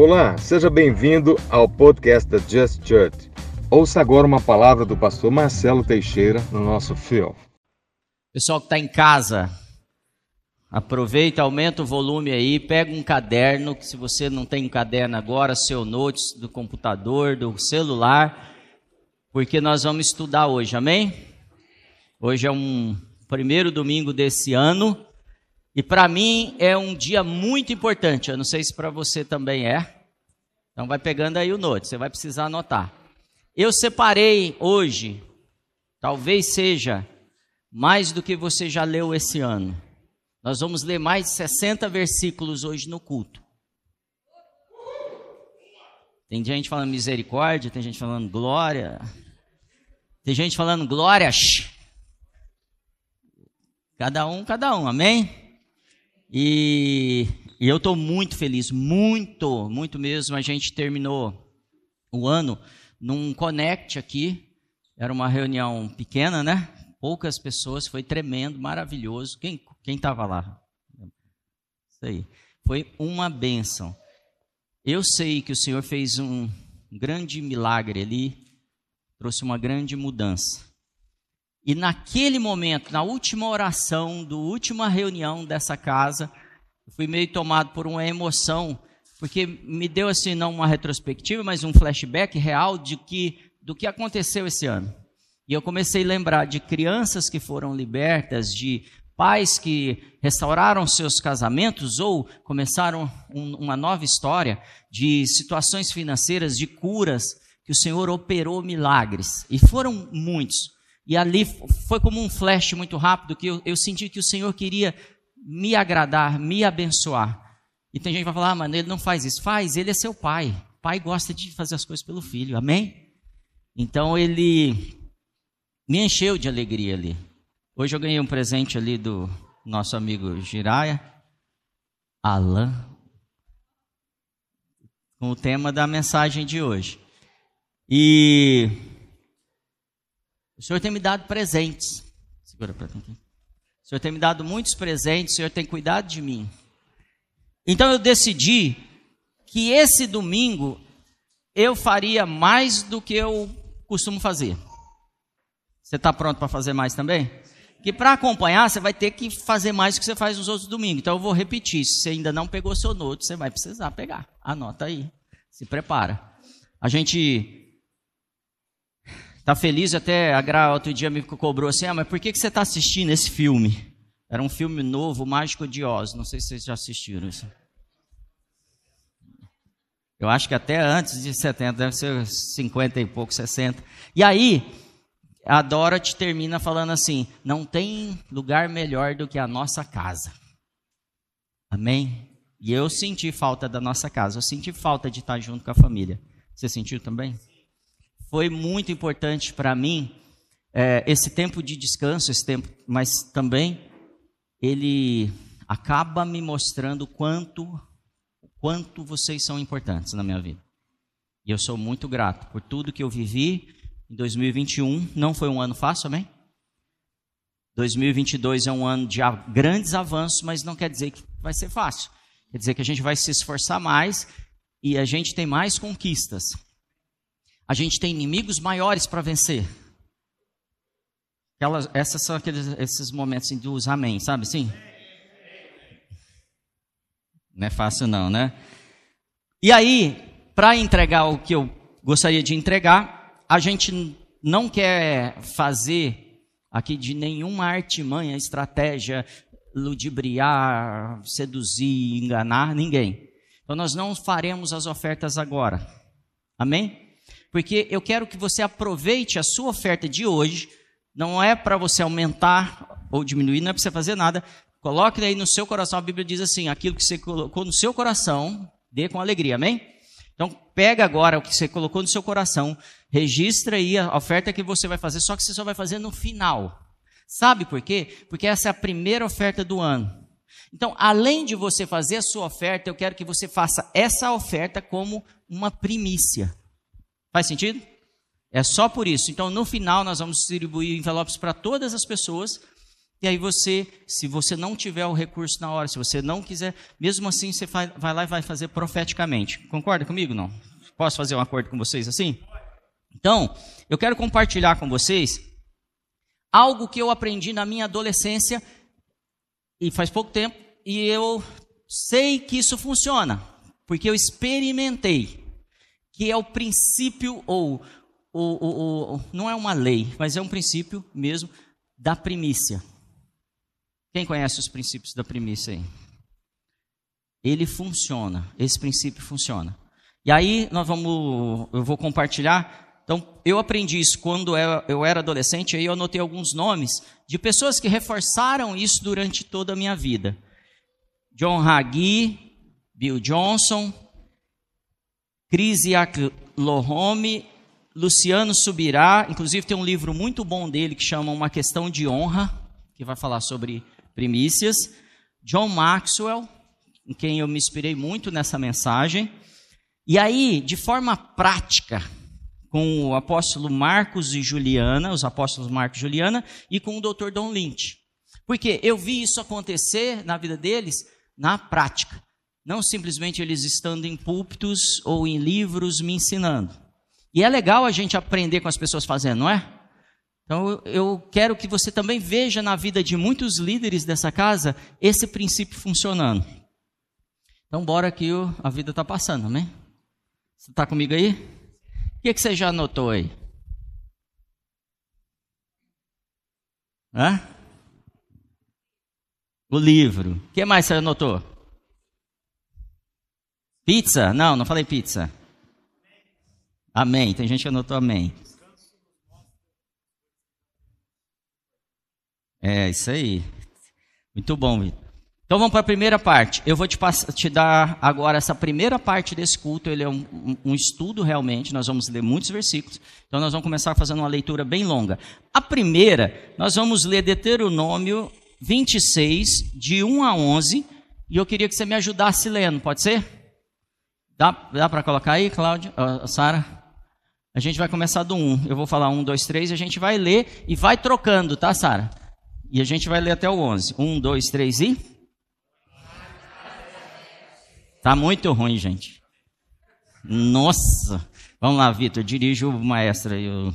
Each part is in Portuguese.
Olá, seja bem-vindo ao podcast da Just Church. Ouça agora uma palavra do pastor Marcelo Teixeira no nosso fio. Pessoal que está em casa, aproveita, aumenta o volume aí, pega um caderno, que se você não tem um caderno agora, seu notes do computador, do celular, porque nós vamos estudar hoje, amém? Hoje é um primeiro domingo desse ano, e para mim é um dia muito importante. Eu não sei se para você também é. Então vai pegando aí o note, você vai precisar anotar. Eu separei hoje, talvez seja mais do que você já leu esse ano. Nós vamos ler mais de 60 versículos hoje no culto. Tem gente falando misericórdia, tem gente falando glória, tem gente falando glórias. Cada um, cada um, amém? E, e eu estou muito feliz, muito, muito mesmo. A gente terminou o ano num Connect aqui. Era uma reunião pequena, né? Poucas pessoas, foi tremendo, maravilhoso. Quem estava lá? Isso aí. Foi uma bênção. Eu sei que o Senhor fez um grande milagre ali, trouxe uma grande mudança. E naquele momento, na última oração, do última reunião dessa casa, eu fui meio tomado por uma emoção, porque me deu assim não uma retrospectiva, mas um flashback real de que do que aconteceu esse ano. E eu comecei a lembrar de crianças que foram libertas, de pais que restauraram seus casamentos ou começaram um, uma nova história, de situações financeiras, de curas, que o Senhor operou milagres. E foram muitos. E ali foi como um flash muito rápido que eu, eu senti que o Senhor queria me agradar, me abençoar. E tem gente que vai falar, ah, mano, ele não faz isso. Faz, ele é seu pai. Pai gosta de fazer as coisas pelo filho, amém? Então ele me encheu de alegria ali. Hoje eu ganhei um presente ali do nosso amigo Jiraya, Alan, com o tema da mensagem de hoje. E o Senhor tem me dado presentes. Segura para mim aqui. O Senhor tem me dado muitos presentes, o Senhor tem cuidado de mim. Então eu decidi que esse domingo eu faria mais do que eu costumo fazer. Você está pronto para fazer mais também? Que para acompanhar você vai ter que fazer mais do que você faz nos outros domingos. Então eu vou repetir. Se você ainda não pegou seu note, você vai precisar pegar. Anota aí. Se prepara. A gente Tá feliz até a Gra outro dia me cobrou assim, ah, mas por que, que você está assistindo esse filme? Era um filme novo, Mágico de Oz. Não sei se vocês já assistiram isso. Eu acho que até antes de 70, deve ser 50 e pouco, 60. E aí, a Dorothy termina falando assim: não tem lugar melhor do que a nossa casa. Amém? E eu senti falta da nossa casa, eu senti falta de estar junto com a família. Você sentiu também? Foi muito importante para mim é, esse tempo de descanso, esse tempo, mas também ele acaba me mostrando quanto quanto vocês são importantes na minha vida. E eu sou muito grato por tudo que eu vivi em 2021. Não foi um ano fácil, amém? 2022 é um ano de grandes avanços, mas não quer dizer que vai ser fácil. Quer dizer que a gente vai se esforçar mais e a gente tem mais conquistas a gente tem inimigos maiores para vencer. Aquelas, essas são aqueles, esses momentos assim, dos amém, sabe assim? Não é fácil não, né? E aí, para entregar o que eu gostaria de entregar, a gente não quer fazer aqui de nenhuma artimanha, estratégia, ludibriar, seduzir, enganar ninguém. Então nós não faremos as ofertas agora. Amém? Porque eu quero que você aproveite a sua oferta de hoje. Não é para você aumentar ou diminuir, não é para você fazer nada. Coloque aí no seu coração, a Bíblia diz assim: aquilo que você colocou no seu coração, dê com alegria, amém? Então, pega agora o que você colocou no seu coração, registra aí a oferta que você vai fazer, só que você só vai fazer no final. Sabe por quê? Porque essa é a primeira oferta do ano. Então, além de você fazer a sua oferta, eu quero que você faça essa oferta como uma primícia. Faz sentido? É só por isso. Então, no final, nós vamos distribuir envelopes para todas as pessoas E aí você, se você não tiver o recurso na hora, se você não quiser, mesmo assim você vai, lá e vai fazer profeticamente. Concorda comigo? Não? Posso fazer um acordo com vocês assim? Então, eu quero compartilhar com vocês algo que eu aprendi na minha adolescência e faz pouco tempo e eu sei que isso funciona, porque eu experimentei, que é o princípio ou o, o, o, não é uma lei, mas é um princípio mesmo da primícia. Quem conhece os princípios da primícia aí? Ele funciona, esse princípio funciona. E aí nós vamos, eu vou compartilhar. Então, eu aprendi isso quando eu era adolescente, aí eu anotei alguns nomes de pessoas que reforçaram isso durante toda a minha vida. John Hagee, Bill Johnson, Chris Lohome, Luciano Subirá, inclusive tem um livro muito bom dele que chama Uma Questão de Honra, que vai falar sobre primícias. John Maxwell, em quem eu me inspirei muito nessa mensagem. E aí, de forma prática, com o apóstolo Marcos e Juliana, os apóstolos Marcos e Juliana, e com o doutor Don Lynch. Porque eu vi isso acontecer na vida deles na prática. Não simplesmente eles estando em púlpitos ou em livros me ensinando. E é legal a gente aprender com as pessoas fazendo, não é? Então eu quero que você também veja na vida de muitos líderes dessa casa esse princípio funcionando. Então bora que a vida está passando, amém? Você está comigo aí? O que, que você já anotou aí? Hã? O livro. O que mais você anotou? Pizza? Não, não falei pizza. Amém. Tem gente que anotou amém. É, isso aí. Muito bom, Vitor. Então vamos para a primeira parte. Eu vou te, te, dar agora essa primeira parte desse culto. Ele é um, um, um, estudo realmente. Nós vamos ler muitos versículos. Então nós vamos começar fazendo uma leitura bem longa. A primeira, nós vamos ler Deuteronômio 26, de 1 a 11. E eu queria que você me ajudasse lendo, pode ser? Dá, dá para colocar aí, Cláudio? Uh, Sara? A gente vai começar do 1. Eu vou falar 1, 2, 3 e a gente vai ler e vai trocando, tá, Sara? E a gente vai ler até o 11. 1, 2, 3 e. Tá muito ruim, gente. Nossa! Vamos lá, Vitor, dirige o maestro aí. O...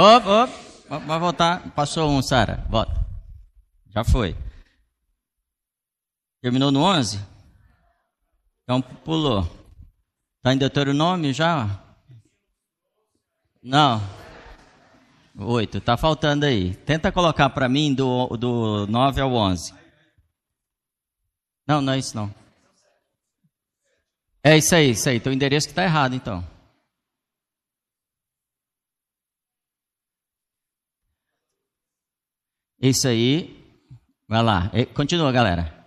Op, vai voltar. Passou um, Sara. Volta. Já foi. Terminou no 11? Então pulou. Está em Deuteronômio já? Não. Oito. Está faltando aí. Tenta colocar para mim do, do 9 ao 11. Não, não é isso não. É isso aí, isso aí. Teu endereço que está errado, então. Isso aí. Vai lá. Continua, galera.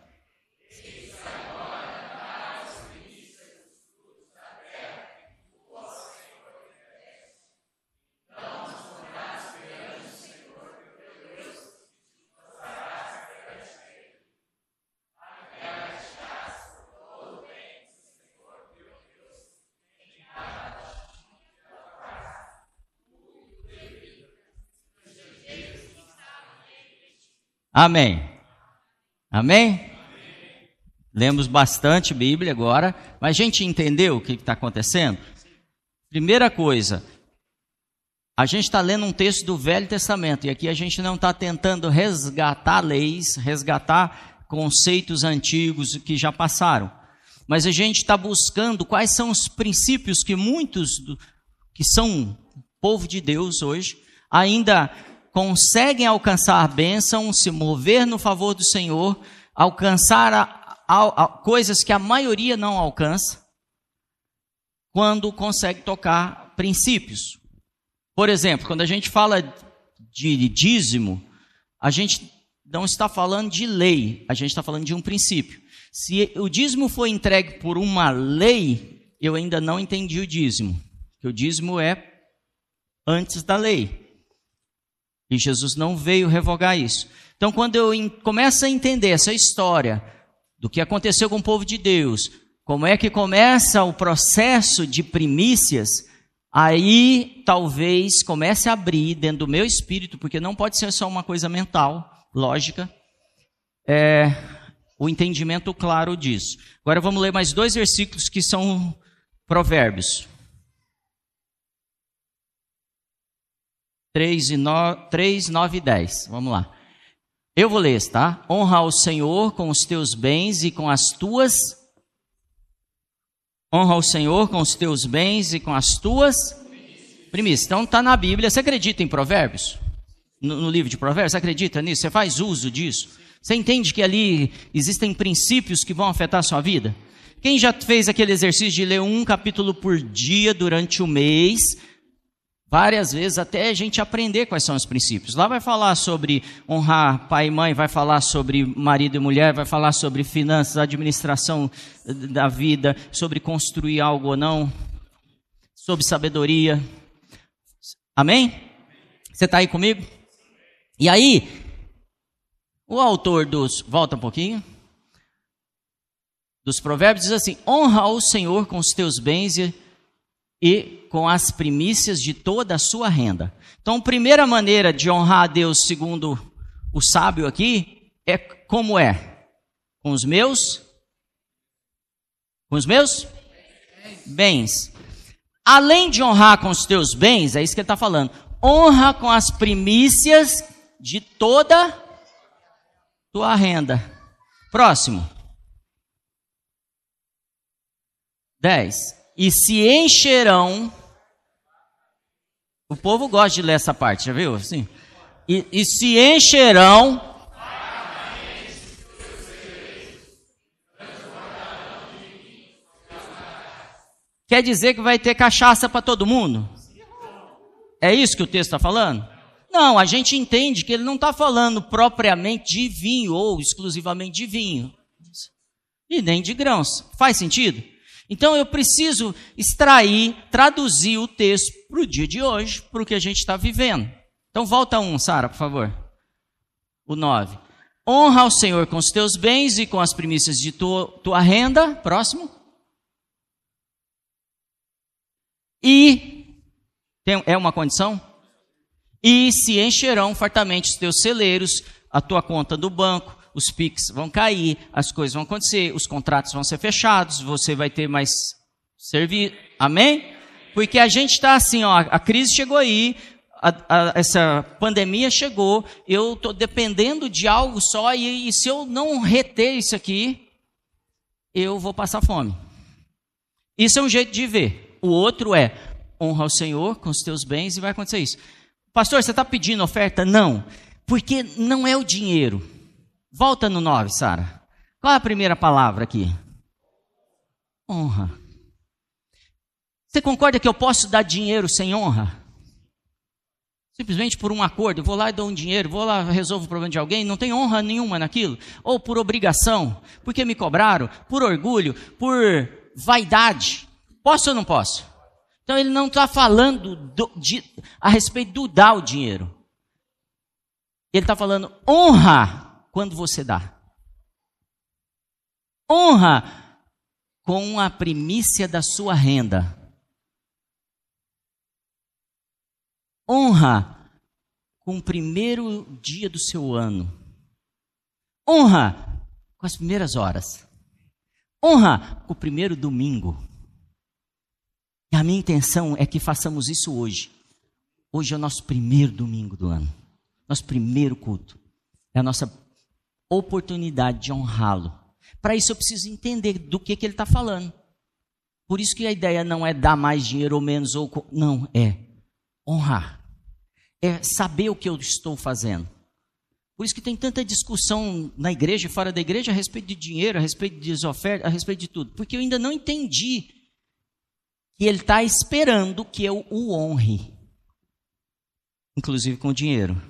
Amém. Amém? Lemos bastante Bíblia agora, mas a gente entendeu o que está acontecendo? Primeira coisa, a gente está lendo um texto do Velho Testamento e aqui a gente não está tentando resgatar leis, resgatar conceitos antigos que já passaram, mas a gente está buscando quais são os princípios que muitos do, que são povo de Deus hoje ainda conseguem alcançar bênção, se mover no favor do Senhor, alcançar a, a, a, coisas que a maioria não alcança, quando consegue tocar princípios. Por exemplo, quando a gente fala de dízimo, a gente não está falando de lei, a gente está falando de um princípio. Se o dízimo foi entregue por uma lei, eu ainda não entendi o dízimo. O dízimo é antes da lei. E Jesus não veio revogar isso. Então, quando eu começo a entender essa história do que aconteceu com o povo de Deus, como é que começa o processo de primícias, aí talvez comece a abrir dentro do meu espírito, porque não pode ser só uma coisa mental, lógica, é, o entendimento claro disso. Agora vamos ler mais dois versículos que são provérbios. 3, e 9, 3, 9 e 10. Vamos lá. Eu vou ler, tá? Honra ao Senhor com os teus bens e com as tuas. Honra ao Senhor com os teus bens e com as tuas primícias. Então está na Bíblia. Você acredita em Provérbios? No, no livro de Provérbios? Você acredita nisso? Você faz uso disso? Você entende que ali existem princípios que vão afetar a sua vida? Quem já fez aquele exercício de ler um capítulo por dia durante o mês? Várias vezes até a gente aprender quais são os princípios. Lá vai falar sobre honrar pai e mãe, vai falar sobre marido e mulher, vai falar sobre finanças, administração da vida, sobre construir algo ou não, sobre sabedoria. Amém? Você está aí comigo? E aí, o autor dos. Volta um pouquinho. Dos provérbios diz assim: honra o Senhor com os teus bens e e com as primícias de toda a sua renda. Então, primeira maneira de honrar a Deus, segundo o sábio aqui, é como é? Com os meus? Com os meus? Bens. Além de honrar com os teus bens, é isso que ele está falando, honra com as primícias de toda tua renda. Próximo. 10 e se encherão. O povo gosta de ler essa parte, já viu? Assim. E, e se encherão. Quer dizer que vai ter cachaça para todo mundo? É isso que o texto está falando? Não, a gente entende que ele não está falando propriamente de vinho ou exclusivamente de vinho. E nem de grãos. Faz sentido? Então eu preciso extrair, traduzir o texto para o dia de hoje, para o que a gente está vivendo. Então volta um, Sara, por favor. O 9. Honra ao Senhor com os teus bens e com as primícias de tua, tua renda. Próximo. E tem, é uma condição? E se encherão fartamente os teus celeiros, a tua conta do banco, os PIX vão cair, as coisas vão acontecer, os contratos vão ser fechados, você vai ter mais serviço. Amém? Porque a gente está assim, ó, a crise chegou aí, a, a, essa pandemia chegou, eu estou dependendo de algo só, e, e se eu não reter isso aqui, eu vou passar fome. Isso é um jeito de ver. O outro é honra o Senhor com os teus bens e vai acontecer isso. Pastor, você está pedindo oferta? Não, porque não é o dinheiro. Volta no 9, Sara. Qual é a primeira palavra aqui? Honra. Você concorda que eu posso dar dinheiro sem honra? Simplesmente por um acordo, eu vou lá e dou um dinheiro, vou lá resolvo o problema de alguém, não tem honra nenhuma naquilo, ou por obrigação, porque me cobraram, por orgulho, por vaidade. Posso ou não posso? Então ele não está falando do, de, a respeito do dar o dinheiro. Ele está falando honra quando você dá. Honra com a primícia da sua renda. Honra com o primeiro dia do seu ano. Honra com as primeiras horas. Honra com o primeiro domingo. E a minha intenção é que façamos isso hoje. Hoje é o nosso primeiro domingo do ano. Nosso primeiro culto. É a nossa oportunidade de honrá-lo. Para isso eu preciso entender do que, que ele está falando. Por isso que a ideia não é dar mais dinheiro ou menos, ou não, é honrar. É saber o que eu estou fazendo. Por isso que tem tanta discussão na igreja e fora da igreja a respeito de dinheiro, a respeito de ofertas, a respeito de tudo. Porque eu ainda não entendi que ele está esperando que eu o honre, inclusive com dinheiro.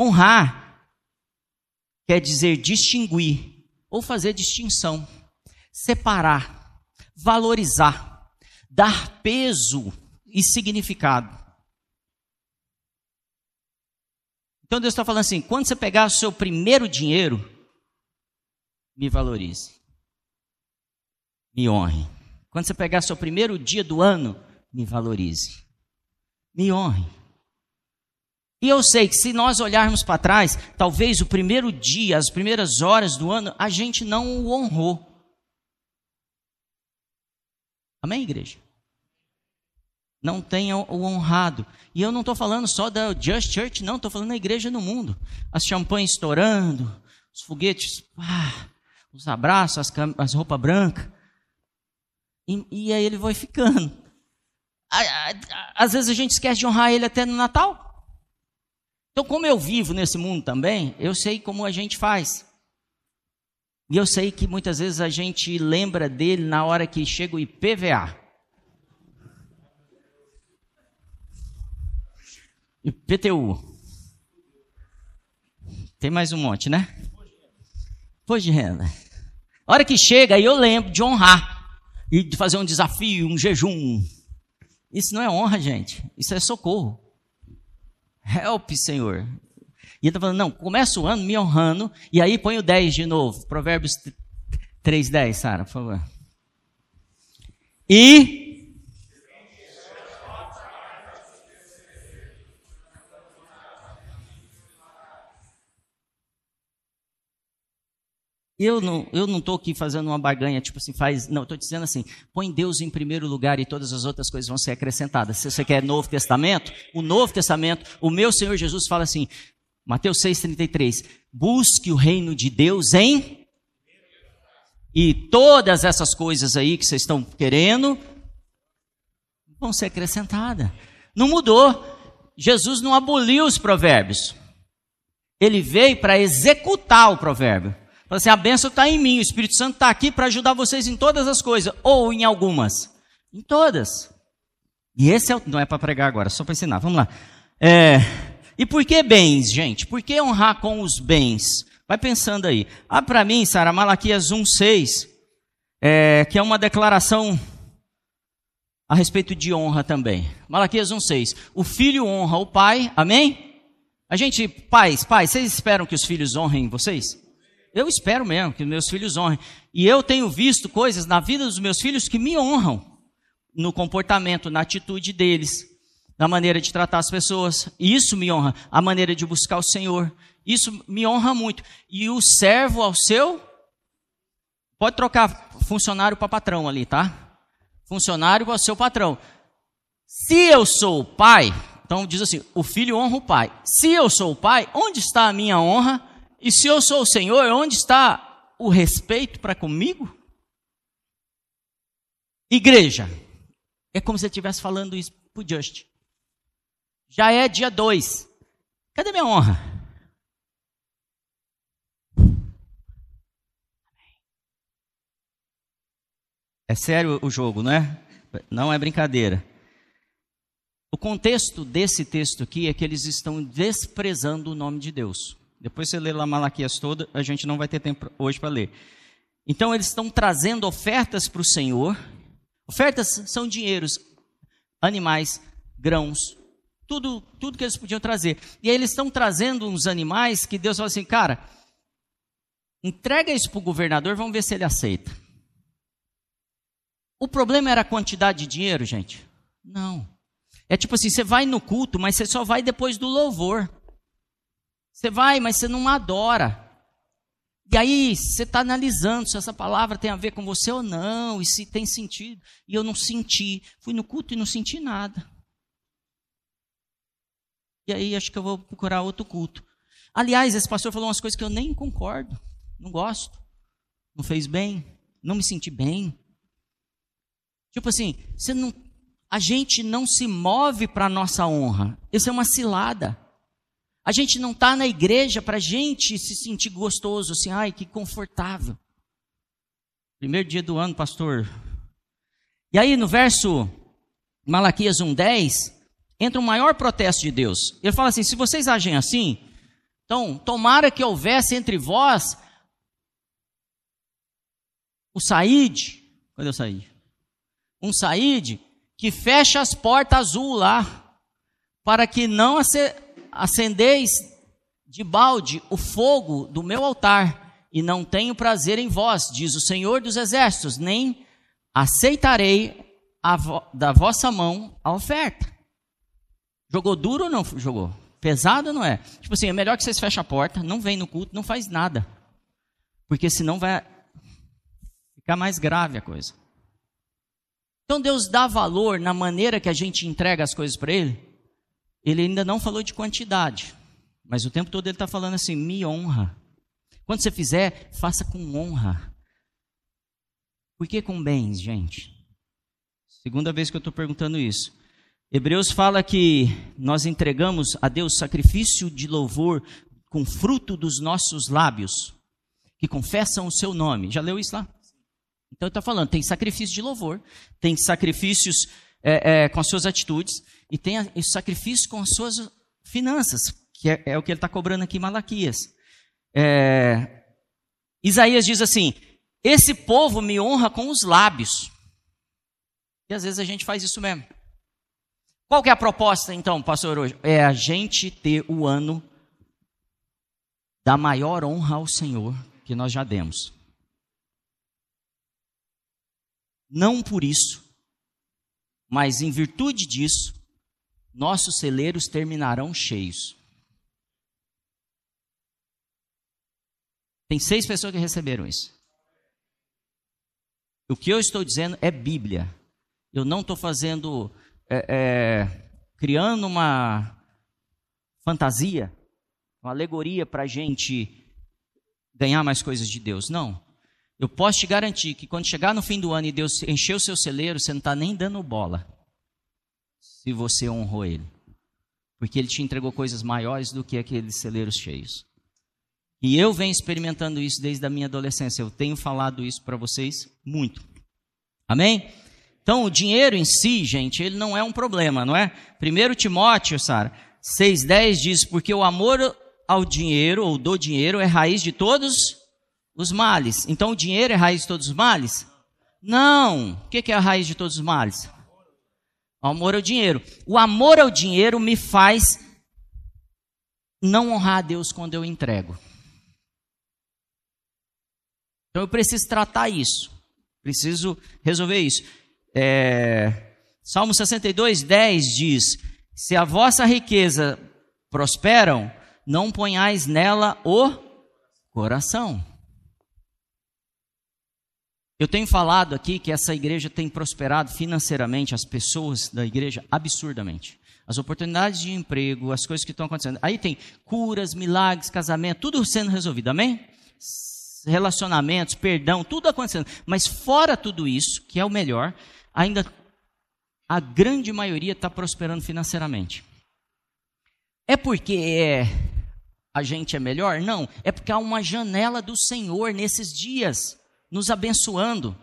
Honrar quer dizer distinguir ou fazer distinção, separar, valorizar, dar peso e significado. Então Deus está falando assim: quando você pegar o seu primeiro dinheiro, me valorize, me honre. Quando você pegar seu primeiro dia do ano, me valorize. Me honre. E eu sei que se nós olharmos para trás, talvez o primeiro dia, as primeiras horas do ano, a gente não o honrou. Amém, igreja? Não tenha o honrado. E eu não estou falando só da Just Church, não, estou falando da igreja no mundo. As champanhes estourando, os foguetes, ah, os abraços, as, as roupas brancas. E, e aí ele vai ficando. Às vezes a gente esquece de honrar ele até no Natal. Então, como eu vivo nesse mundo também, eu sei como a gente faz. E eu sei que muitas vezes a gente lembra dele na hora que chega o IPVA. IPTU. Tem mais um monte, né? Imposto de renda. A hora que chega, eu lembro de honrar e de fazer um desafio, um jejum. Isso não é honra, gente. Isso é socorro. Help, Senhor. E ele está falando, não, começa o ano me honrando, e aí põe o 10 de novo. Provérbios 3, 10, Sara, por favor. E Eu não eu não estou aqui fazendo uma barganha, tipo assim, faz. Não, estou dizendo assim: põe Deus em primeiro lugar e todas as outras coisas vão ser acrescentadas. Se você quer Novo Testamento, o Novo Testamento, o meu Senhor Jesus fala assim, Mateus 6,33: busque o reino de Deus em. E todas essas coisas aí que vocês estão querendo vão ser acrescentadas. Não mudou. Jesus não aboliu os provérbios. Ele veio para executar o provérbio. Fala assim: a bênção está em mim, o Espírito Santo está aqui para ajudar vocês em todas as coisas, ou em algumas. Em todas. E esse é o, não é para pregar agora, só para ensinar. Vamos lá. É, e por que bens, gente? Por que honrar com os bens? Vai pensando aí. Ah, para mim, Sara, Malaquias 1,6, é, que é uma declaração a respeito de honra também. Malaquias 1,6. O filho honra o pai, amém? A gente, pais, pais, vocês esperam que os filhos honrem vocês? Eu espero mesmo que meus filhos honrem. E eu tenho visto coisas na vida dos meus filhos que me honram no comportamento, na atitude deles, na maneira de tratar as pessoas. Isso me honra. A maneira de buscar o Senhor. Isso me honra muito. E o servo ao seu. Pode trocar funcionário para patrão ali, tá? Funcionário ao seu patrão. Se eu sou o pai, então diz assim: o filho honra o pai. Se eu sou o pai, onde está a minha honra? E se eu sou o Senhor, onde está o respeito para comigo? Igreja, é como se eu estivesse falando isso para o Just. Já é dia 2. Cadê minha honra? É sério o jogo, não é? Não é brincadeira. O contexto desse texto aqui é que eles estão desprezando o nome de Deus. Depois você lê lá Malaquias toda, a gente não vai ter tempo hoje para ler. Então eles estão trazendo ofertas para o Senhor. Ofertas são dinheiros, animais, grãos, tudo, tudo que eles podiam trazer. E aí eles estão trazendo uns animais que Deus fala assim, cara, entrega isso para o governador, vamos ver se ele aceita. O problema era a quantidade de dinheiro, gente? Não. É tipo assim, você vai no culto, mas você só vai depois do louvor. Você vai, mas você não adora. E aí você está analisando se essa palavra tem a ver com você ou não, e se tem sentido. E eu não senti. Fui no culto e não senti nada. E aí acho que eu vou procurar outro culto. Aliás, esse pastor falou umas coisas que eu nem concordo, não gosto. Não fez bem, não me senti bem. Tipo assim, você não, a gente não se move para a nossa honra. Isso é uma cilada. A gente não está na igreja para a gente se sentir gostoso, assim, ai, que confortável. Primeiro dia do ano, pastor. E aí, no verso Malaquias 1,10, entra o maior protesto de Deus. Ele fala assim: se vocês agem assim, então tomara que houvesse entre vós o Saíde, cadê o Saíde? Um Saíde que fecha as portas azul lá, para que não acendeis de balde o fogo do meu altar, e não tenho prazer em vós, diz o Senhor dos Exércitos, nem aceitarei vo da vossa mão a oferta. Jogou duro ou não jogou? Pesado ou não é? Tipo assim, é melhor que vocês fechem a porta, não vem no culto, não faz nada. Porque senão vai ficar mais grave a coisa. Então Deus dá valor na maneira que a gente entrega as coisas para Ele. Ele ainda não falou de quantidade, mas o tempo todo Ele está falando assim: me honra. Quando você fizer, faça com honra. Por que com bens, gente? Segunda vez que eu estou perguntando isso. Hebreus fala que nós entregamos a Deus sacrifício de louvor com fruto dos nossos lábios, que confessam o seu nome. Já leu isso lá? Então está falando, tem sacrifício de louvor, tem sacrifícios é, é, com as suas atitudes, e tem esse sacrifício com as suas finanças, que é, é o que ele está cobrando aqui em Malaquias. É, Isaías diz assim: Esse povo me honra com os lábios. E às vezes a gente faz isso mesmo. Qual que é a proposta, então, pastor, hoje? É a gente ter o ano da maior honra ao Senhor que nós já demos. Não por isso, mas em virtude disso, nossos celeiros terminarão cheios. Tem seis pessoas que receberam isso. O que eu estou dizendo é Bíblia. Eu não estou fazendo é, é, criando uma fantasia, uma alegoria para a gente ganhar mais coisas de Deus. Não. Eu posso te garantir que quando chegar no fim do ano e Deus encher o seu celeiro, você não está nem dando bola. Se você honrou Ele. Porque Ele te entregou coisas maiores do que aqueles celeiros cheios. E eu venho experimentando isso desde a minha adolescência. Eu tenho falado isso para vocês muito. Amém? Então, o dinheiro em si, gente, ele não é um problema, não é? Primeiro Timóteo, Sara, 6,10 diz, porque o amor ao dinheiro, ou do dinheiro, é raiz de todos os males. Então, o dinheiro é raiz de todos os males? Não. O que é a raiz de todos os males? O amor ao dinheiro. O amor ao dinheiro me faz não honrar a Deus quando eu entrego. Então, eu preciso tratar isso. Preciso resolver isso. É, Salmo 62, 10 diz: Se a vossa riqueza prosperam, não ponhais nela o coração. Eu tenho falado aqui que essa igreja tem prosperado financeiramente, as pessoas da igreja, absurdamente. As oportunidades de emprego, as coisas que estão acontecendo. Aí tem curas, milagres, casamento, tudo sendo resolvido, amém? Relacionamentos, perdão, tudo acontecendo. Mas fora tudo isso, que é o melhor, ainda a grande maioria está prosperando financeiramente. É porque é, a gente é melhor? Não. É porque há uma janela do Senhor nesses dias, nos abençoando.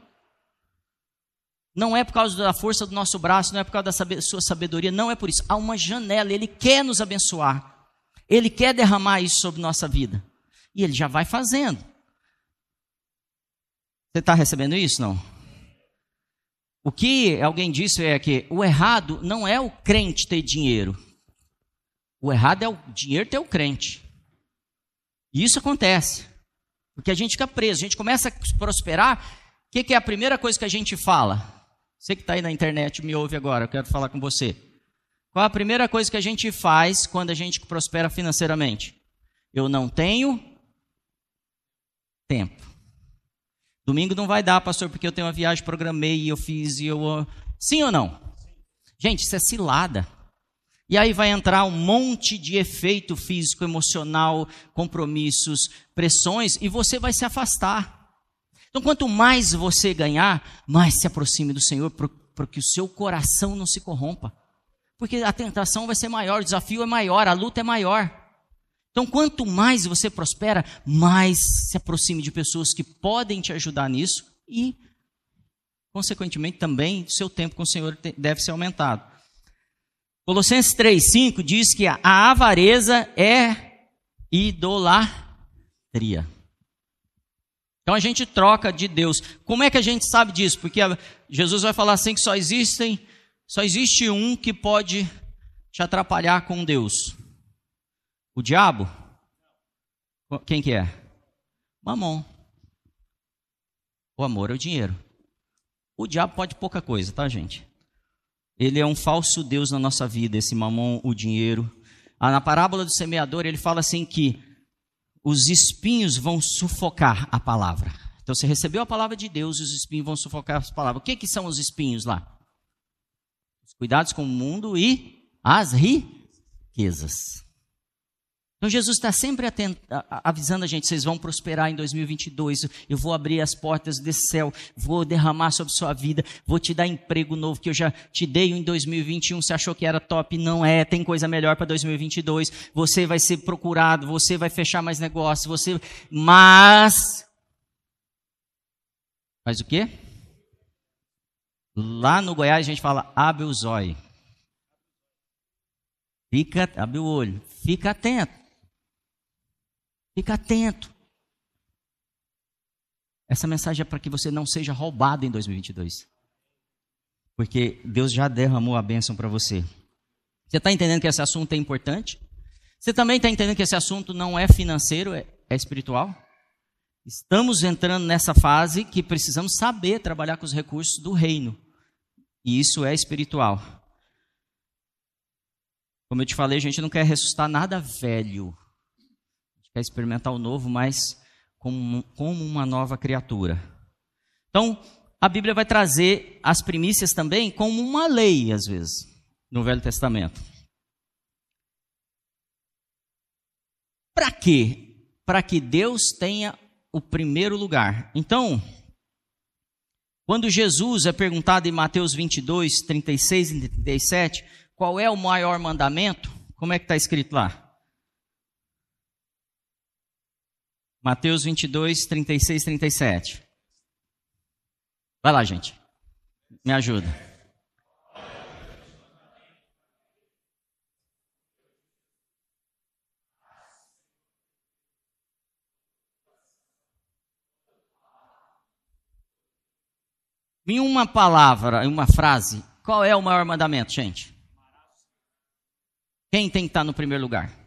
Não é por causa da força do nosso braço, não é por causa da sua sabedoria, não é por isso. Há uma janela, Ele quer nos abençoar. Ele quer derramar isso sobre nossa vida. E Ele já vai fazendo. Você está recebendo isso, não? O que alguém disse é que o errado não é o crente ter dinheiro. O errado é o dinheiro ter o crente. E isso acontece. Porque a gente fica preso, a gente começa a prosperar. O que, que é a primeira coisa que a gente fala? Você que está aí na internet me ouve agora, eu quero falar com você. Qual a primeira coisa que a gente faz quando a gente prospera financeiramente? Eu não tenho tempo. Domingo não vai dar, pastor, porque eu tenho uma viagem, programei e eu fiz e eu. Sim ou não? Gente, isso é cilada. E aí vai entrar um monte de efeito físico, emocional, compromissos, pressões, e você vai se afastar. Então, quanto mais você ganhar, mais se aproxime do Senhor, para que o seu coração não se corrompa. Porque a tentação vai ser maior, o desafio é maior, a luta é maior. Então, quanto mais você prospera, mais se aproxime de pessoas que podem te ajudar nisso e, consequentemente, também seu tempo com o Senhor deve ser aumentado. Colossenses 3,5 diz que a avareza é idolatria. Então a gente troca de Deus. Como é que a gente sabe disso? Porque Jesus vai falar assim que só existem, só existe um que pode te atrapalhar com Deus. O diabo? Quem que é? Mamon. O amor é o dinheiro. O diabo pode pouca coisa, tá, gente? Ele é um falso Deus na nossa vida, esse mamon, o dinheiro. Ah, na parábola do semeador, ele fala assim que os espinhos vão sufocar a palavra. Então você recebeu a palavra de Deus e os espinhos vão sufocar as palavras. O que, que são os espinhos lá? Os cuidados com o mundo e as riquezas. Então Jesus está sempre atento, avisando a gente: vocês vão prosperar em 2022. Eu vou abrir as portas desse céu, vou derramar sobre sua vida, vou te dar emprego novo que eu já te dei em 2021. Você achou que era top? Não é. Tem coisa melhor para 2022. Você vai ser procurado, você vai fechar mais negócios. Você, mas, mas o quê? Lá no Goiás a gente fala abre o zóio. Fica, abre o olho, fica atento. Fica atento. Essa mensagem é para que você não seja roubado em 2022. Porque Deus já derramou a bênção para você. Você está entendendo que esse assunto é importante? Você também está entendendo que esse assunto não é financeiro, é, é espiritual? Estamos entrando nessa fase que precisamos saber trabalhar com os recursos do reino. E isso é espiritual. Como eu te falei, a gente não quer ressuscitar nada velho quer experimentar o novo, mas como, como uma nova criatura. Então, a Bíblia vai trazer as primícias também como uma lei, às vezes, no Velho Testamento. Para quê? Para que Deus tenha o primeiro lugar. Então, quando Jesus é perguntado em Mateus 22, 36 e 37, qual é o maior mandamento? Como é que está escrito lá? Mateus 22, 36, 37. Vai lá, gente. Me ajuda. Em uma palavra, em uma frase, qual é o maior mandamento, gente? Quem tem que estar no primeiro lugar?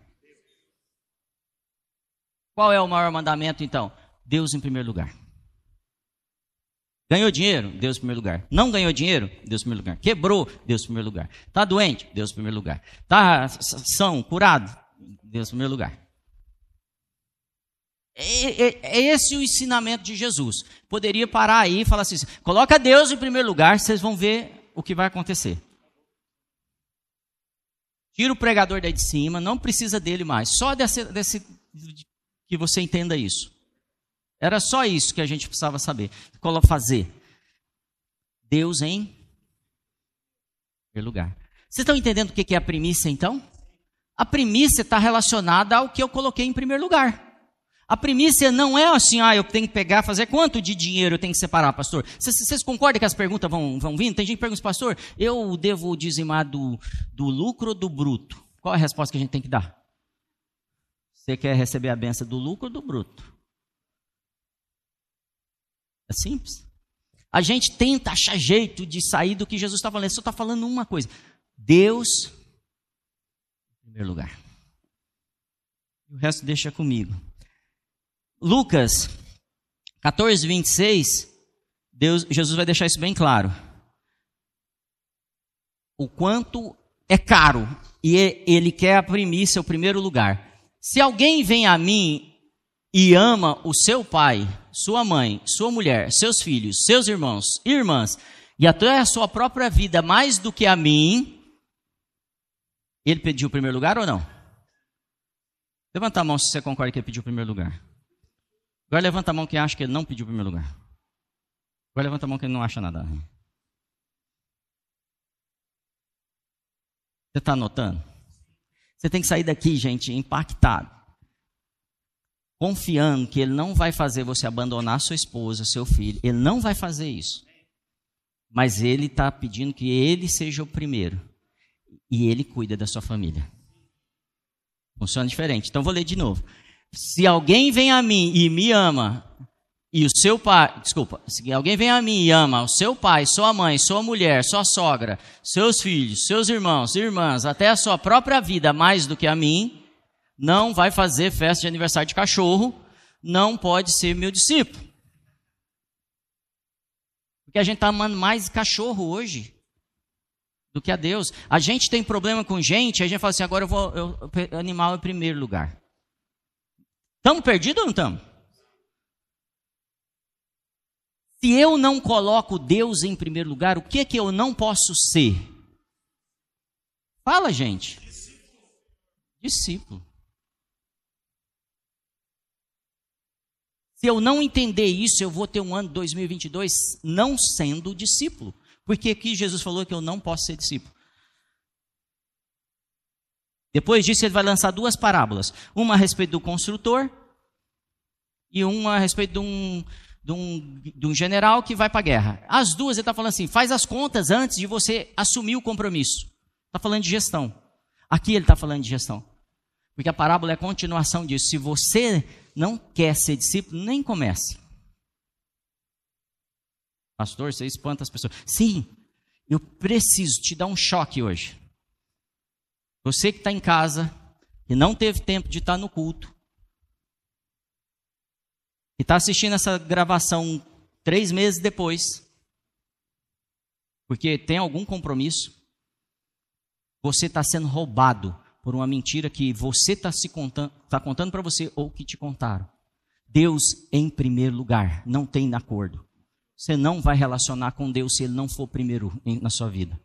Qual é o maior mandamento então? Deus em primeiro lugar. Ganhou dinheiro? Deus em primeiro lugar. Não ganhou dinheiro? Deus em primeiro lugar. Quebrou? Deus em primeiro lugar. Está doente? Deus em primeiro lugar. Está são, curado? Deus em primeiro lugar. É, é, é, esse o ensinamento de Jesus. Poderia parar aí e falar assim: coloca Deus em primeiro lugar, vocês vão ver o que vai acontecer. Tira o pregador daí de cima, não precisa dele mais. Só desse, desse que você entenda isso. Era só isso que a gente precisava saber. Fazer. Deus em primeiro lugar. Vocês estão entendendo o que é a primícia, então? A primícia está relacionada ao que eu coloquei em primeiro lugar. A primícia não é assim, ah, eu tenho que pegar, fazer quanto de dinheiro eu tenho que separar, pastor? Vocês concordam que as perguntas vão, vão vindo? Tem gente que pergunta, pastor, eu devo dizimar do, do lucro ou do bruto? Qual é a resposta que a gente tem que dar? Você quer receber a benção do lucro ou do bruto? É simples. A gente tenta achar jeito de sair do que Jesus está falando. Ele só está falando uma coisa: Deus, em primeiro lugar. O resto deixa comigo. Lucas 14, 26, Deus, Jesus vai deixar isso bem claro. O quanto é caro e ele quer a primícia, o primeiro lugar. Se alguém vem a mim e ama o seu pai, sua mãe, sua mulher, seus filhos, seus irmãos, irmãs, e até a sua própria vida mais do que a mim, ele pediu o primeiro lugar ou não? Levanta a mão se você concorda que ele pediu o primeiro lugar. Agora levanta a mão quem acha que ele não pediu o primeiro lugar. Agora levanta a mão quem não acha nada. Você está anotando? Você tem que sair daqui, gente, impactado. Confiando que ele não vai fazer você abandonar sua esposa, seu filho. Ele não vai fazer isso. Mas ele está pedindo que ele seja o primeiro. E ele cuida da sua família. Funciona diferente. Então vou ler de novo. Se alguém vem a mim e me ama, e o seu pai, desculpa, se alguém vem a mim e ama o seu pai, sua mãe, sua mulher, sua sogra, seus filhos, seus irmãos, irmãs, até a sua própria vida mais do que a mim, não vai fazer festa de aniversário de cachorro, não pode ser meu discípulo. Porque a gente está amando mais cachorro hoje do que a Deus. A gente tem problema com gente, a gente fala assim, agora eu vou, eu, animal em primeiro lugar. Estamos perdidos ou não estamos? Se eu não coloco Deus em primeiro lugar, o que é que eu não posso ser? Fala, gente. Discípulo. Se eu não entender isso, eu vou ter um ano 2022 não sendo discípulo. Porque aqui Jesus falou que eu não posso ser discípulo. Depois disso, ele vai lançar duas parábolas: uma a respeito do construtor e uma a respeito de um, de um, de um general que vai para a guerra. As duas, ele está falando assim: faz as contas antes de você assumir o compromisso. Está falando de gestão. Aqui ele está falando de gestão. Porque a parábola é a continuação disso. Se você não quer ser discípulo, nem comece. Pastor, você espanta as pessoas. Sim, eu preciso te dar um choque hoje. Você que está em casa, e não teve tempo de estar tá no culto, e está assistindo essa gravação três meses depois, porque tem algum compromisso, você está sendo roubado por uma mentira que você está contando, tá contando para você ou que te contaram. Deus em primeiro lugar, não tem acordo. Você não vai relacionar com Deus se Ele não for primeiro na sua vida.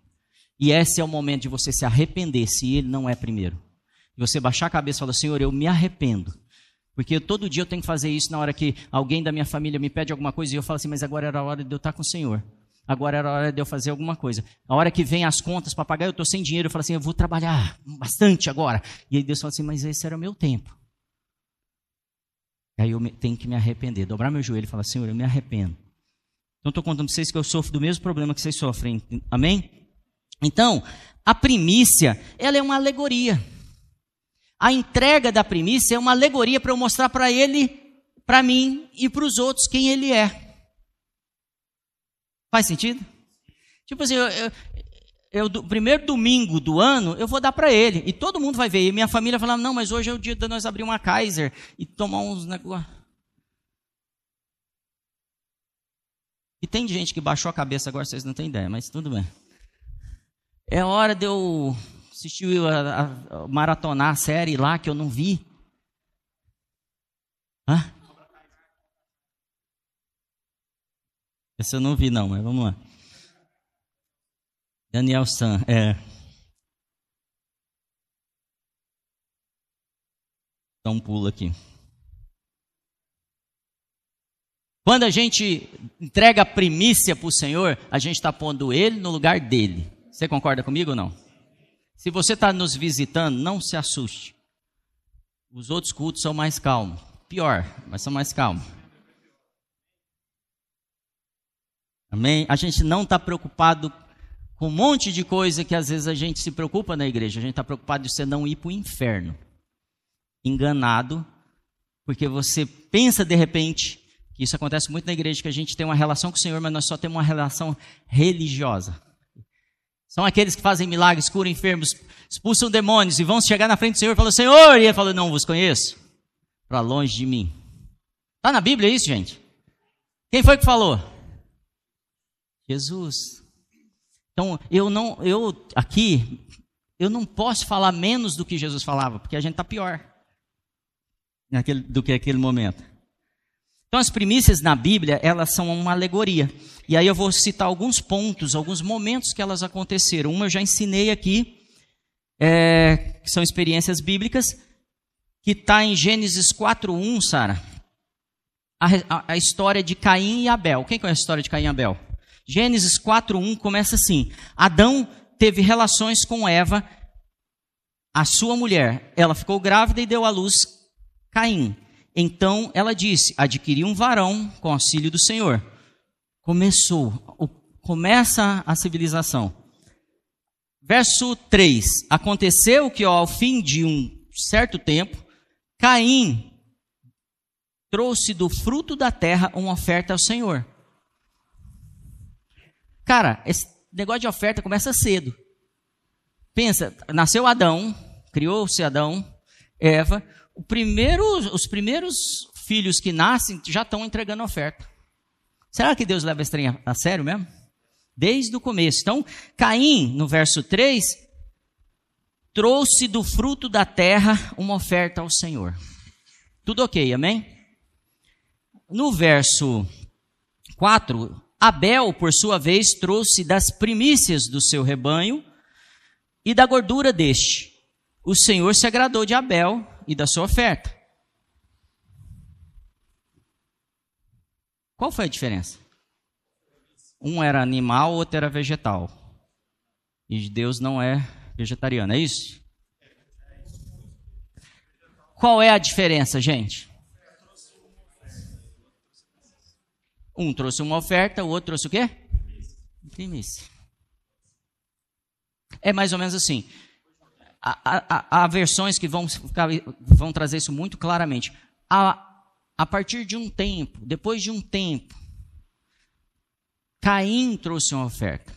E esse é o momento de você se arrepender se Ele não é primeiro. E você baixar a cabeça e falar, Senhor, eu me arrependo. Porque todo dia eu tenho que fazer isso na hora que alguém da minha família me pede alguma coisa e eu falo assim, mas agora era a hora de eu estar com o Senhor. Agora era a hora de eu fazer alguma coisa. A hora que vem as contas para pagar, eu estou sem dinheiro, eu falo assim, eu vou trabalhar bastante agora. E aí Deus fala assim, mas esse era o meu tempo. E aí eu tenho que me arrepender, dobrar meu joelho e falar, Senhor, eu me arrependo. Então estou contando para vocês que eu sofro do mesmo problema que vocês sofrem. Amém? Então, a primícia, ela é uma alegoria. A entrega da primícia é uma alegoria para eu mostrar para ele, para mim e para os outros quem ele é. Faz sentido? Tipo assim, eu, eu, eu do, primeiro domingo do ano, eu vou dar para ele. E todo mundo vai ver. E minha família fala, não, mas hoje é o dia de nós abrir uma Kaiser e tomar uns negócios. E tem gente que baixou a cabeça agora, vocês não têm ideia, mas tudo bem. É hora de eu assistir a, a, a maratonar a série lá que eu não vi. Hã? Essa eu não vi não, mas vamos lá. Daniel San, é. Dá um pulo aqui. Quando a gente entrega a primícia para o Senhor, a gente está pondo Ele no lugar dele. Você concorda comigo ou não? Se você está nos visitando, não se assuste. Os outros cultos são mais calmos. pior, mas são mais calmos. Amém? A gente não está preocupado com um monte de coisa que às vezes a gente se preocupa na igreja. A gente está preocupado de você não ir para o inferno. Enganado, porque você pensa de repente, que isso acontece muito na igreja, que a gente tem uma relação com o Senhor, mas nós só temos uma relação religiosa. São aqueles que fazem milagres, curam enfermos, expulsam demônios e vão chegar na frente do Senhor e falam, Senhor, e ele fala, não vos conheço, para longe de mim. Está na Bíblia isso, gente? Quem foi que falou? Jesus. Então, eu não, eu aqui, eu não posso falar menos do que Jesus falava, porque a gente está pior naquele, do que aquele momento. Então, as primícias na Bíblia, elas são uma alegoria. E aí eu vou citar alguns pontos, alguns momentos que elas aconteceram. Uma eu já ensinei aqui, é, que são experiências bíblicas, que está em Gênesis 4.1, Sara. A, a, a, história de Caim e Abel. Quem conhece a história de Caim e Abel? Gênesis 4.1 começa assim. Adão teve relações com Eva, a sua mulher. Ela ficou grávida e deu à luz Caim. Então ela disse: adquiri um varão com auxílio do Senhor. Começou, começa a civilização. Verso 3: Aconteceu que ao fim de um certo tempo, Caim trouxe do fruto da terra uma oferta ao Senhor. Cara, esse negócio de oferta começa cedo. Pensa, nasceu Adão, criou-se Adão, Eva, primeiro, os primeiros filhos que nascem já estão entregando oferta. Será que Deus leva esse trem a, a sério mesmo? Desde o começo. Então, Caim, no verso 3, trouxe do fruto da terra uma oferta ao Senhor. Tudo ok, amém? No verso 4, Abel, por sua vez, trouxe das primícias do seu rebanho e da gordura deste. O Senhor se agradou de Abel e da sua oferta. Qual foi a diferença? Um era animal, outro era vegetal. E Deus não é vegetariano, é isso? Qual é a diferença, gente? Um trouxe uma oferta, o outro trouxe o quê? Primícia. É mais ou menos assim há, há, há versões que vão, vão trazer isso muito claramente. A, a partir de um tempo, depois de um tempo, Caim trouxe uma oferta.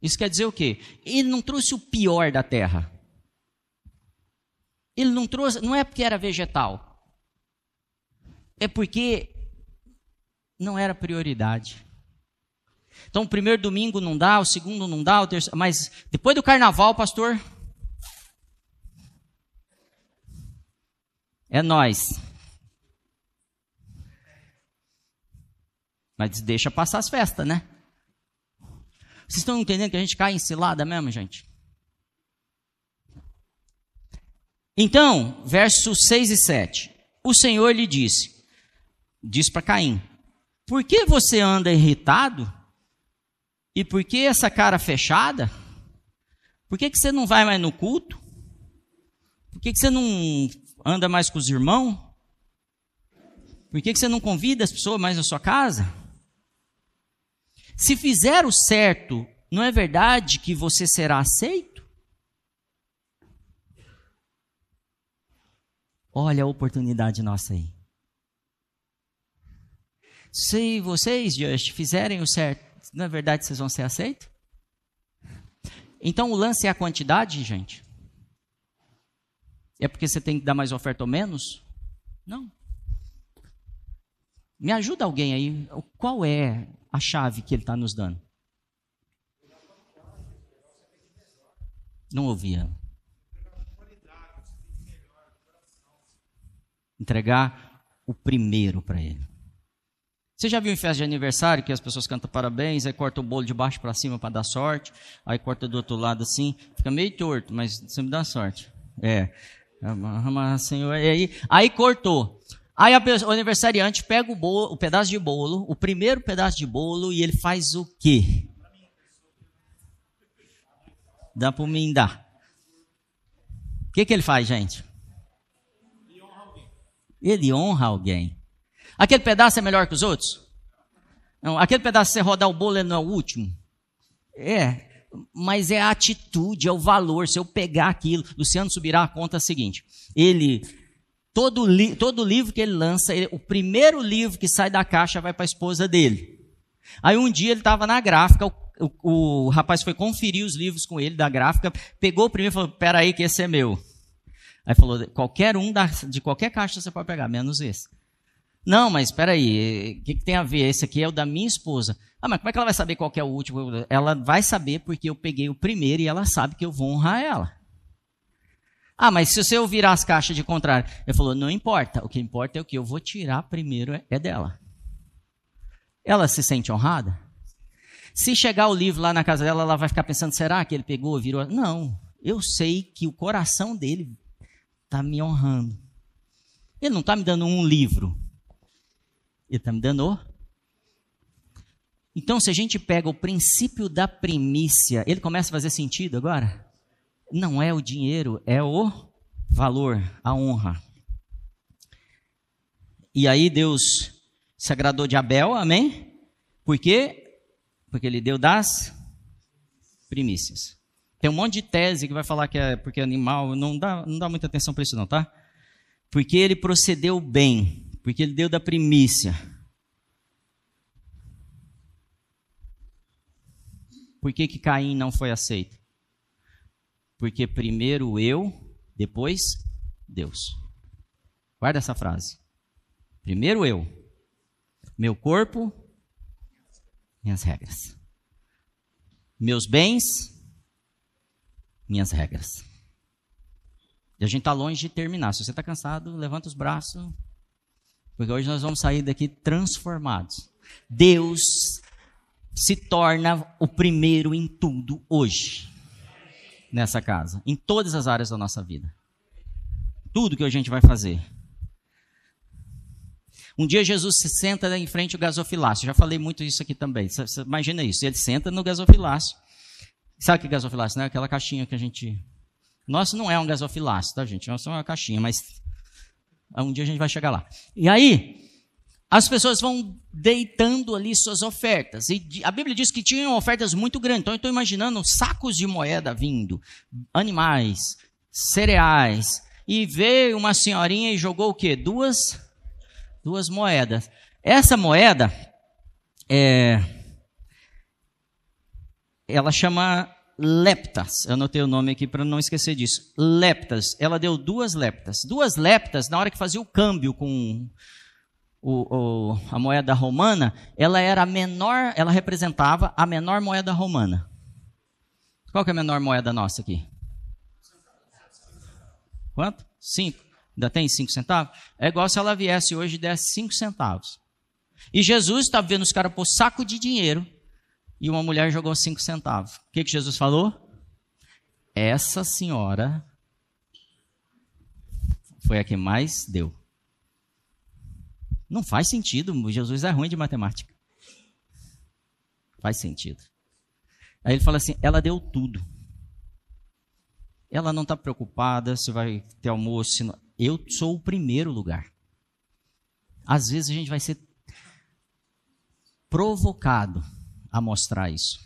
Isso quer dizer o quê? Ele não trouxe o pior da terra. Ele não trouxe, não é porque era vegetal. É porque não era prioridade. Então, o primeiro domingo não dá, o segundo não dá, o terceiro, mas depois do carnaval, pastor, É nós. Mas deixa passar as festas, né? Vocês estão entendendo que a gente cai em cilada mesmo, gente? Então, versos 6 e 7. O Senhor lhe disse, diz para Caim: Por que você anda irritado? E por que essa cara fechada? Por que, que você não vai mais no culto? Por que, que você não anda mais com os irmãos? Por que, que você não convida as pessoas mais na sua casa? Se fizer o certo, não é verdade que você será aceito? Olha a oportunidade nossa aí. Se vocês, Just, fizerem o certo, não é verdade que vocês vão ser aceitos? Então o lance é a quantidade, gente. É porque você tem que dar mais oferta ou menos? Não. Me ajuda alguém aí. Qual é a chave que ele está nos dando? Não ouvia. Entregar o primeiro para ele. Você já viu em festa de aniversário que as pessoas cantam parabéns, aí corta o bolo de baixo para cima para dar sorte, aí corta do outro lado assim, fica meio torto, mas sempre dá sorte. É. Senhor. Aí, aí cortou. Aí a, o aniversariante pega o, bolo, o pedaço de bolo, o primeiro pedaço de bolo, e ele faz o quê? Dá para mim dar. O que, que ele faz, gente? Ele honra alguém. Aquele pedaço é melhor que os outros? Não, aquele pedaço você rodar o bolo não é o último? É, mas é a atitude, é o valor. Se eu pegar aquilo, Luciano Subirá conta a seguinte: ele todo, li, todo livro que ele lança, ele, o primeiro livro que sai da caixa vai para a esposa dele. Aí um dia ele estava na gráfica, o, o, o, rapaz foi conferir os livros com ele da gráfica, pegou o primeiro e falou: Peraí, que esse é meu. Aí falou: Qualquer um da, de qualquer caixa você pode pegar, menos esse. Não, mas espera aí, o que, que, tem a ver? Esse aqui é o da minha esposa. Ah, mas como é que ela vai saber qual é o último? Ela vai saber porque eu peguei o primeiro e ela sabe que eu vou honrar ela. Ah, mas se você virar as caixas de contrário. Ele falou, não importa. O que importa é o que eu vou tirar primeiro é dela. Ela se sente honrada? Se chegar o livro lá na casa dela, ela vai ficar pensando, será que ele pegou, virou? Não. Eu sei que o coração dele está me honrando. Ele não está me dando um livro. Ele está me dando. Então, se a gente pega o princípio da primícia, ele começa a fazer sentido agora? Não é o dinheiro, é o valor, a honra. E aí Deus se agradou de Abel, amém? Por quê? Porque ele deu das primícias. Tem um monte de tese que vai falar que é porque é animal, não dá, não dá muita atenção para isso não, tá? Porque ele procedeu bem porque ele deu da primícia. Por que, que Caim não foi aceito? Porque primeiro eu, depois Deus. Guarda essa frase. Primeiro eu, meu corpo, minhas regras. Meus bens, minhas regras. E a gente está longe de terminar. Se você está cansado, levanta os braços, porque hoje nós vamos sair daqui transformados. Deus se torna o primeiro em tudo hoje. Nessa casa. Em todas as áreas da nossa vida. Tudo que a gente vai fazer. Um dia Jesus se senta em frente ao gasofilácio. Já falei muito isso aqui também. Você imagina isso. Ele senta no gasofilácio. Sabe o que é gasofilácio, né? Aquela caixinha que a gente. Nosso não é um gasofilácio, tá, gente? Nosso é uma caixinha, mas um dia a gente vai chegar lá. E aí, as pessoas vão deitando ali suas ofertas. E a Bíblia diz que tinham ofertas muito grandes. Então eu estou imaginando sacos de moeda vindo, animais, cereais. E veio uma senhorinha e jogou o quê? Duas, duas moedas. Essa moeda, é, ela chama leptas. Eu anotei o nome aqui para não esquecer disso. Leptas. Ela deu duas leptas. Duas leptas, na hora que fazia o câmbio com o, o, a moeda romana, ela era a menor, ela representava a menor moeda romana. Qual que é a menor moeda nossa aqui? Quanto? Cinco. Ainda tem cinco centavos? É igual se ela viesse hoje e desse cinco centavos. E Jesus estava vendo os caras pôr saco de dinheiro e uma mulher jogou cinco centavos. O que, que Jesus falou? Essa senhora foi a que mais deu. Não faz sentido, Jesus é ruim de matemática. Faz sentido. Aí ele fala assim: ela deu tudo. Ela não está preocupada se vai ter almoço. Se não... Eu sou o primeiro lugar. Às vezes a gente vai ser provocado a mostrar isso.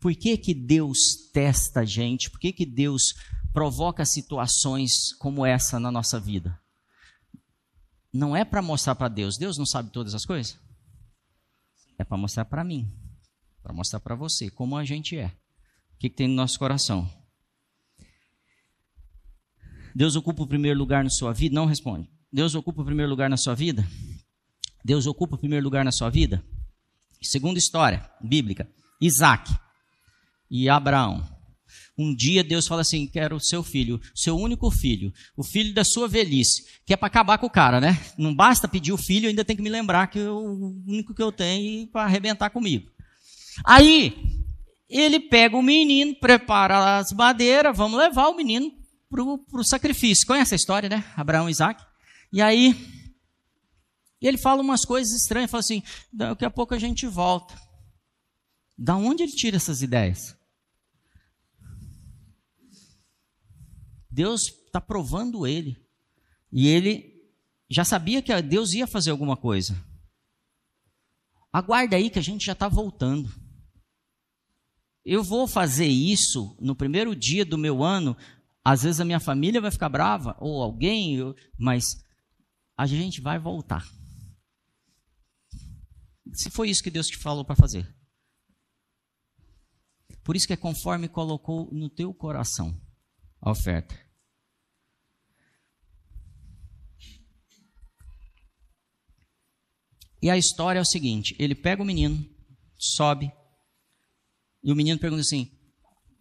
Por que, que Deus testa a gente? Por que, que Deus provoca situações como essa na nossa vida? Não é para mostrar para Deus, Deus não sabe todas as coisas? É para mostrar para mim, para mostrar para você como a gente é. O que, que tem no nosso coração? Deus ocupa o primeiro lugar na sua vida? Não responde. Deus ocupa o primeiro lugar na sua vida? Deus ocupa o primeiro lugar na sua vida? Segunda história bíblica: Isaac e Abraão. Um dia Deus fala assim: quero o seu filho, seu único filho, o filho da sua velhice, que é para acabar com o cara, né? Não basta pedir o filho, ainda tem que me lembrar que eu, o único que eu tenho para arrebentar comigo. Aí, ele pega o menino, prepara as madeiras, vamos levar o menino para o sacrifício. Conhece a história, né? Abraão e Isaac. E aí, ele fala umas coisas estranhas, fala assim: daqui a pouco a gente volta. Da onde ele tira essas ideias? Deus está provando ele. E ele já sabia que Deus ia fazer alguma coisa. Aguarda aí que a gente já está voltando. Eu vou fazer isso no primeiro dia do meu ano. Às vezes a minha família vai ficar brava, ou alguém, mas a gente vai voltar. Se foi isso que Deus te falou para fazer. Por isso que é conforme colocou no teu coração a oferta. E a história é o seguinte: ele pega o menino, sobe, e o menino pergunta assim: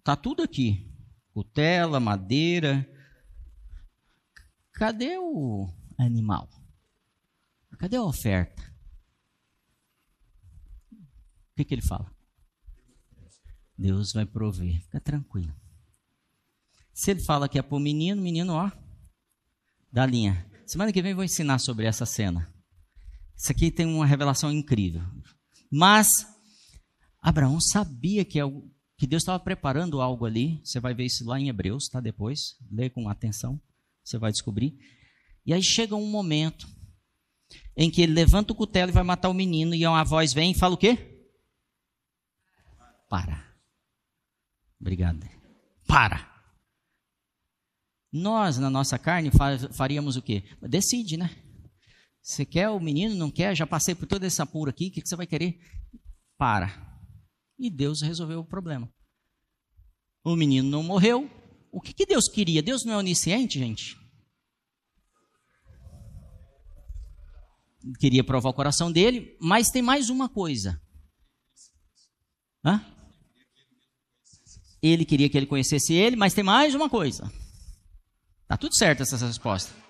tá tudo aqui, cutela, madeira, cadê o animal? Cadê a oferta? O que, que ele fala? Deus vai prover, fica tranquilo. Se ele fala que é para o menino, menino, ó, dá linha. Semana que vem vou ensinar sobre essa cena. Isso aqui tem uma revelação incrível. Mas Abraão sabia que, que Deus estava preparando algo ali. Você vai ver isso lá em Hebreus, tá? Depois, lê com atenção, você vai descobrir. E aí chega um momento em que ele levanta o cutelo e vai matar o menino, e uma voz vem e fala o quê? Para. Obrigado. Para. Nós, na nossa carne, faríamos o quê? Decide, né? Você quer o menino? Não quer? Já passei por todo esse apuro aqui, o que você vai querer? Para. E Deus resolveu o problema. O menino não morreu. O que, que Deus queria? Deus não é onisciente, gente? Queria provar o coração dele, mas tem mais uma coisa. Hã? Ele queria que ele conhecesse ele, mas tem mais uma coisa. Tá tudo certo essa resposta.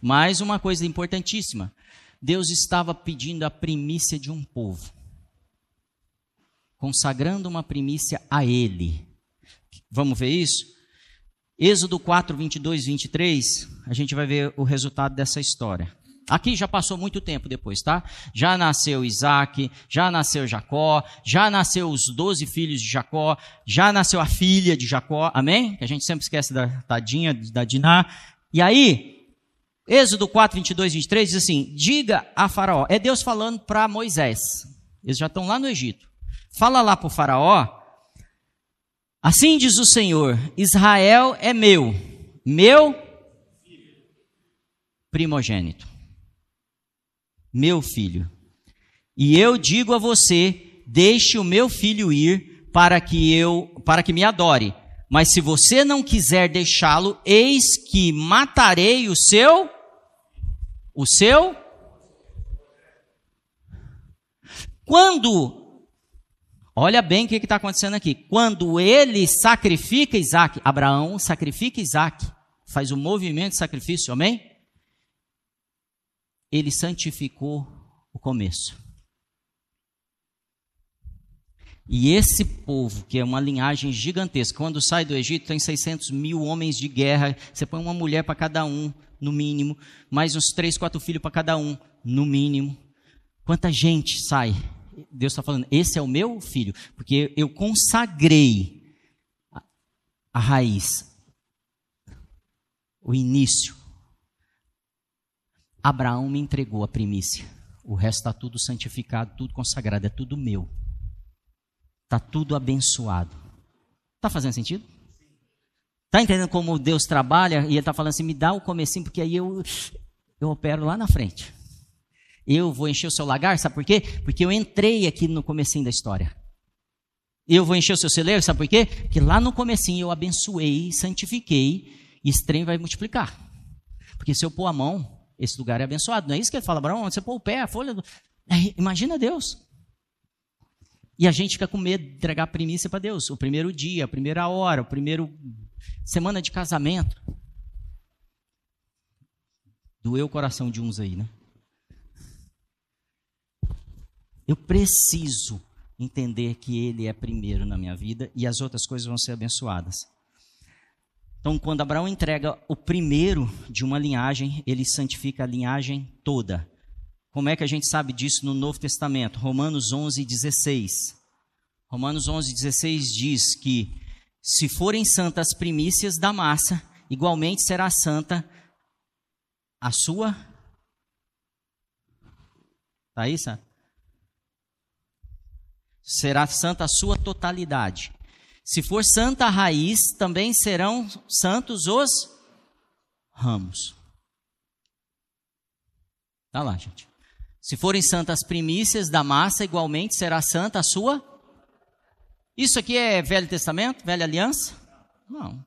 Mais uma coisa importantíssima. Deus estava pedindo a primícia de um povo, consagrando uma primícia a Ele. Vamos ver isso? Êxodo 4, 22, 23, a gente vai ver o resultado dessa história. Aqui já passou muito tempo depois, tá? Já nasceu Isaac, já nasceu Jacó, já nasceu os doze filhos de Jacó, já nasceu a filha de Jacó, amém? Que a gente sempre esquece da tadinha, da Diná. E aí, Êxodo 4, 22, 23 diz assim: Diga a Faraó, é Deus falando para Moisés, eles já estão lá no Egito. Fala lá para o Faraó, assim diz o Senhor: Israel é meu, meu primogênito, meu filho. E eu digo a você: deixe o meu filho ir para que eu, para que me adore. Mas se você não quiser deixá-lo, eis que matarei o seu o seu. Quando, olha bem o que está acontecendo aqui. Quando ele sacrifica Isaac, Abraão sacrifica Isaac, faz o movimento de sacrifício, amém? Ele santificou o começo. E esse povo, que é uma linhagem gigantesca, quando sai do Egito, tem 600 mil homens de guerra, você põe uma mulher para cada um, no mínimo, mais uns três, quatro filhos para cada um, no mínimo. Quanta gente sai? Deus está falando, esse é o meu filho, porque eu consagrei a raiz, o início. Abraão me entregou a primícia. O resto está tudo santificado, tudo consagrado, é tudo meu. Está tudo abençoado. Está fazendo sentido? Está entendendo como Deus trabalha? E ele está falando assim: me dá o comecinho, porque aí eu, eu opero lá na frente. Eu vou encher o seu lagar, sabe por quê? Porque eu entrei aqui no comecinho da história. Eu vou encher o seu celeiro, sabe por quê? Porque lá no comecinho eu abençoei, santifiquei, e esse trem vai multiplicar. Porque se eu pôr a mão, esse lugar é abençoado. Não é isso que ele fala, Abraão? Você pôr o pé, a folha. Do... imagina Deus. E a gente fica com medo de entregar a primícia para Deus. O primeiro dia, a primeira hora, o primeiro Semana de casamento. Doeu o coração de uns aí, né? Eu preciso entender que Ele é primeiro na minha vida e as outras coisas vão ser abençoadas. Então, quando Abraão entrega o primeiro de uma linhagem, ele santifica a linhagem toda. Como é que a gente sabe disso no Novo Testamento? Romanos 11, 16. Romanos 11, 16 diz que se forem santas as primícias da massa, igualmente será santa a sua Tá aí? Será santa a sua totalidade. Se for santa a raiz, também serão santos os ramos. Tá lá, gente. Se forem santas primícias da massa, igualmente será santa a sua. Isso aqui é Velho Testamento, Velha Aliança? Não.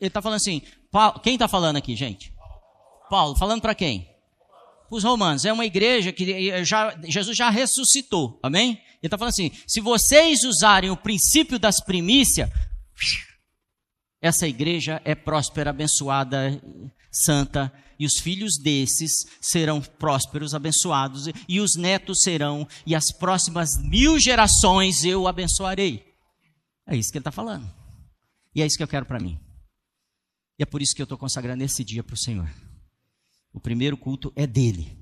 Ele está falando assim. Paulo, quem está falando aqui, gente? Paulo, falando para quem? Para os romanos. É uma igreja que já, Jesus já ressuscitou. Amém? Ele está falando assim: se vocês usarem o princípio das primícias, essa igreja é próspera, abençoada, santa, e os filhos desses serão prósperos, abençoados, e os netos serão, e as próximas mil gerações eu abençoarei. É isso que ele está falando. E é isso que eu quero para mim. E é por isso que eu estou consagrando esse dia para o Senhor. O primeiro culto é dele.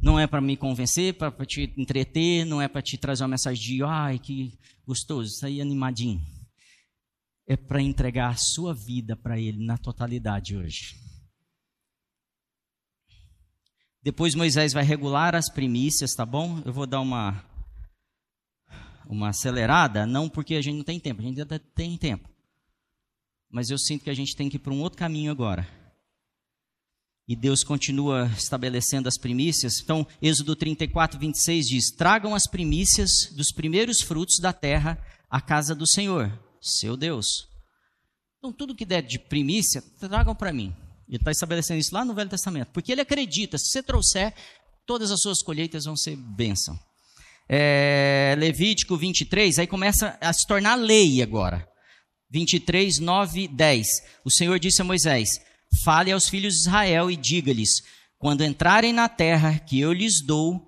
Não é para me convencer, para te entreter, não é para te trazer uma mensagem de ai que gostoso, isso aí animadinho. É para entregar a sua vida para ele na totalidade hoje. Depois Moisés vai regular as primícias, tá bom? Eu vou dar uma uma acelerada, não porque a gente não tem tempo, a gente ainda tem tempo mas eu sinto que a gente tem que ir para um outro caminho agora. E Deus continua estabelecendo as primícias. Então, Êxodo 34, 26 diz: Tragam as primícias dos primeiros frutos da terra à casa do Senhor, seu Deus. Então, tudo que der de primícia, tragam para mim. Ele está estabelecendo isso lá no Velho Testamento. Porque ele acredita: se você trouxer, todas as suas colheitas vão ser bênção. É, Levítico 23, aí começa a se tornar lei agora. 23, 9, 10. O Senhor disse a Moisés: Fale aos filhos de Israel e diga-lhes: Quando entrarem na terra que eu lhes dou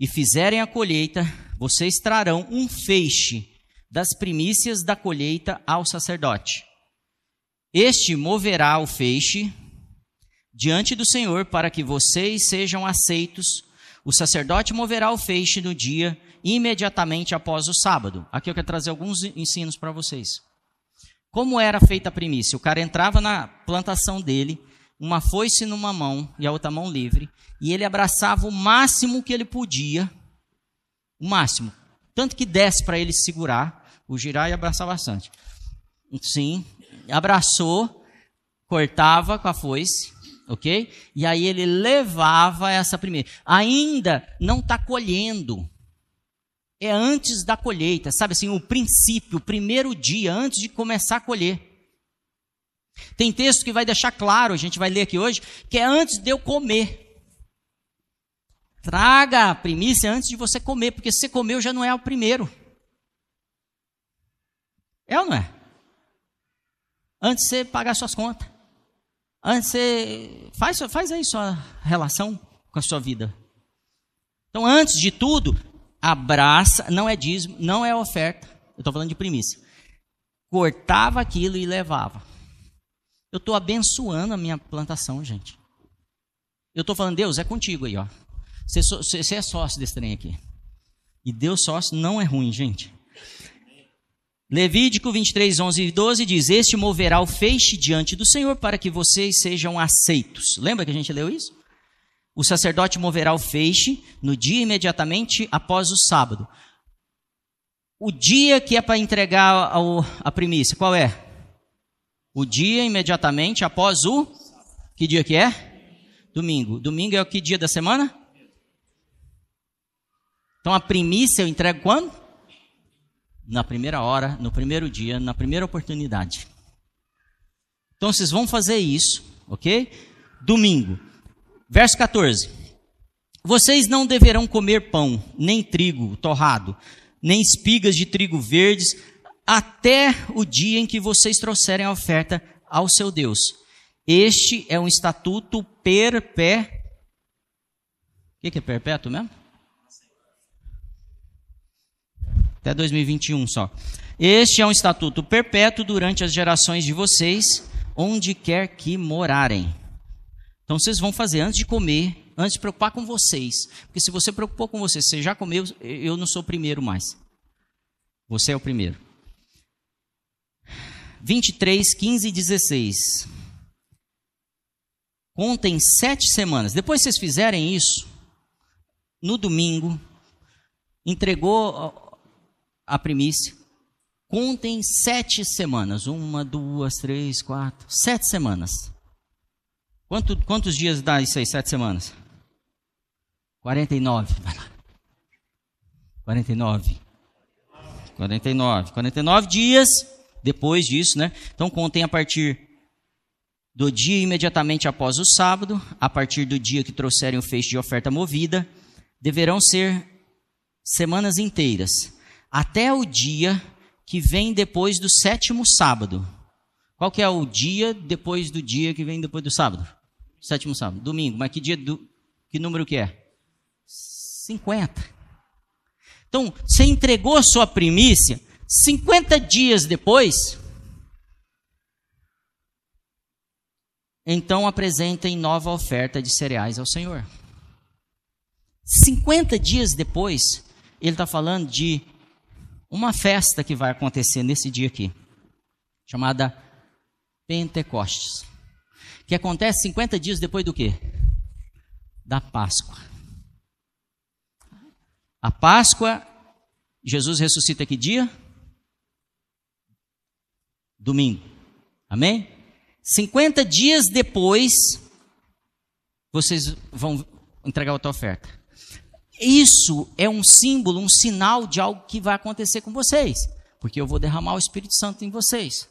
e fizerem a colheita, vocês trarão um feixe das primícias da colheita ao sacerdote. Este moverá o feixe diante do Senhor para que vocês sejam aceitos. O sacerdote moverá o feixe no dia imediatamente após o sábado. Aqui eu quero trazer alguns ensinos para vocês. Como era feita a primícia? O cara entrava na plantação dele, uma foice numa mão e a outra mão livre, e ele abraçava o máximo que ele podia, o máximo, tanto que desse para ele segurar, o girar e abraçar bastante. Sim, abraçou, cortava com a foice, ok? E aí ele levava essa primeira. Ainda não está colhendo, é antes da colheita, sabe assim, o princípio, o primeiro dia, antes de começar a colher. Tem texto que vai deixar claro, a gente vai ler aqui hoje, que é antes de eu comer. Traga a primícia antes de você comer, porque se você comeu já não é o primeiro. É ou não é? Antes de você pagar suas contas. Você. Faz, faz aí sua relação com a sua vida. Então, antes de tudo, abraça, não é dízimo, não é oferta, eu estou falando de primícia. Cortava aquilo e levava. Eu estou abençoando a minha plantação, gente. Eu estou falando, Deus, é contigo aí, ó. Você, você é sócio desse trem aqui. E Deus sócio não é ruim, gente. Levítico 23, 11 e 12 diz: Este moverá o feixe diante do Senhor para que vocês sejam aceitos. Lembra que a gente leu isso? O sacerdote moverá o feixe no dia imediatamente após o sábado. O dia que é para entregar a primícia, qual é? O dia imediatamente após o. Que dia que é? Domingo. Domingo é o que dia da semana? Então a primícia eu entrego quando? Na primeira hora, no primeiro dia, na primeira oportunidade. Então vocês vão fazer isso, ok? Domingo. Verso 14: Vocês não deverão comer pão, nem trigo torrado, nem espigas de trigo verdes, até o dia em que vocês trouxerem a oferta ao seu Deus. Este é um estatuto perpétuo. O que é perpétuo mesmo? Até 2021 só. Este é um estatuto perpétuo durante as gerações de vocês, onde quer que morarem. Então vocês vão fazer antes de comer, antes de preocupar com vocês. Porque se você preocupou com você, você já comeu, eu não sou o primeiro mais. Você é o primeiro. 23, 15 e 16. Contem sete semanas. Depois vocês fizerem isso, no domingo, entregou a primícia. Contem sete semanas. Uma, duas, três, quatro. Sete semanas. Quanto, quantos dias dá isso aí? Sete semanas? 49. Vai lá. 49. 49. 49 dias depois disso, né? Então contem a partir do dia imediatamente após o sábado, a partir do dia que trouxerem o feixe de oferta movida, deverão ser semanas inteiras, até o dia que vem depois do sétimo sábado. Qual que é o dia depois do dia que vem depois do sábado? Sétimo sábado, domingo. Mas que dia do que número que é? 50. Então, você entregou sua primícia 50 dias depois, então apresentem nova oferta de cereais ao Senhor. 50 dias depois, ele está falando de uma festa que vai acontecer nesse dia aqui, chamada Pentecostes, que acontece 50 dias depois do quê? Da Páscoa. A Páscoa, Jesus ressuscita que dia? Domingo. Amém? 50 dias depois, vocês vão entregar outra oferta. Isso é um símbolo, um sinal de algo que vai acontecer com vocês, porque eu vou derramar o Espírito Santo em vocês.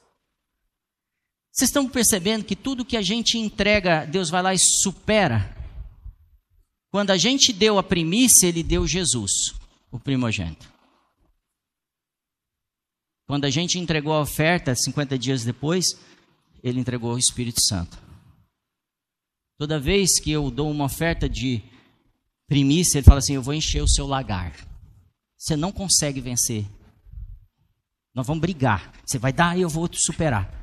Vocês estão percebendo que tudo que a gente entrega, Deus vai lá e supera? Quando a gente deu a primícia, Ele deu Jesus, o primogênito. Quando a gente entregou a oferta, 50 dias depois, Ele entregou o Espírito Santo. Toda vez que eu dou uma oferta de primícia, ele fala assim: Eu vou encher o seu lagar. Você não consegue vencer. Nós vamos brigar. Você vai dar e eu vou te superar.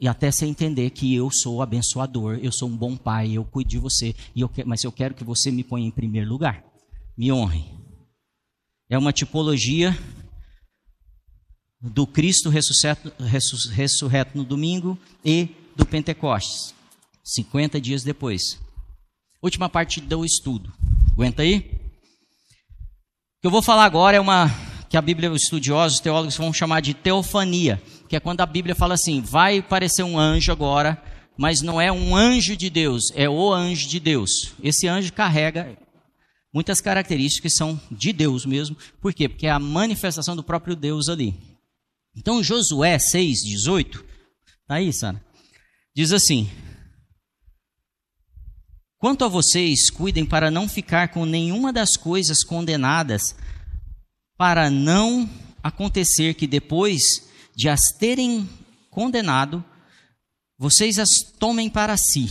E até você entender que eu sou abençoador, eu sou um bom pai, eu cuido de você, e eu, mas eu quero que você me ponha em primeiro lugar. Me honre. É uma tipologia do Cristo ressurreto no domingo e do Pentecostes, 50 dias depois. Última parte do estudo. Aguenta aí? O que eu vou falar agora é uma que a Bíblia, os estudiosos, os teólogos vão chamar de teofania, que é quando a Bíblia fala assim: vai parecer um anjo agora, mas não é um anjo de Deus, é o anjo de Deus. Esse anjo carrega muitas características que são de Deus mesmo. Por quê? Porque é a manifestação do próprio Deus ali. Então, Josué 6, 18, tá aí, Sara? Diz assim: Quanto a vocês, cuidem para não ficar com nenhuma das coisas condenadas, para não acontecer que depois de as terem condenado, vocês as tomem para si.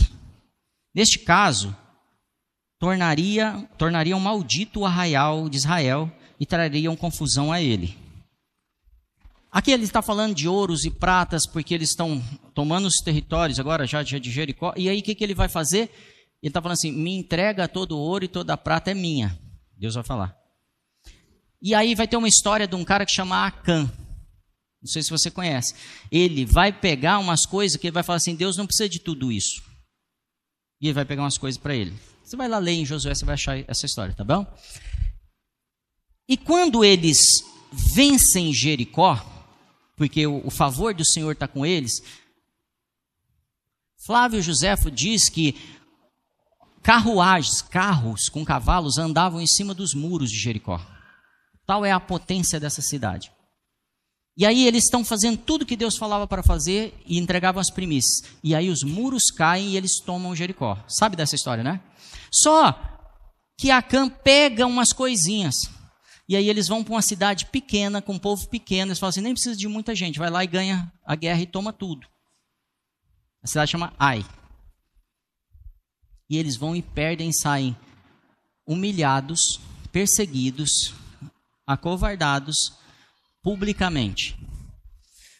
Neste caso, tornaria, tornariam maldito o arraial de Israel e trariam confusão a ele. Aqui ele está falando de ouros e pratas, porque eles estão tomando os territórios agora já de Jericó. E aí o que, que ele vai fazer? Ele está falando assim: me entrega todo o ouro e toda prata é minha. Deus vai falar. E aí vai ter uma história de um cara que chama Acã. Não sei se você conhece. Ele vai pegar umas coisas que ele vai falar assim: Deus não precisa de tudo isso. E ele vai pegar umas coisas para ele. Você vai lá ler em Josué, você vai achar essa história, tá bom? E quando eles vencem Jericó, porque o, o favor do Senhor está com eles, Flávio Josefo diz que Carruagens, carros com cavalos andavam em cima dos muros de Jericó. Tal é a potência dessa cidade. E aí eles estão fazendo tudo que Deus falava para fazer e entregavam as primícias. E aí os muros caem e eles tomam Jericó. Sabe dessa história, né? Só que Acã pega umas coisinhas. E aí eles vão para uma cidade pequena, com um povo pequeno. Eles falam assim: nem precisa de muita gente. Vai lá e ganha a guerra e toma tudo. A cidade chama Ai e eles vão e perdem, saem humilhados, perseguidos, acovardados publicamente.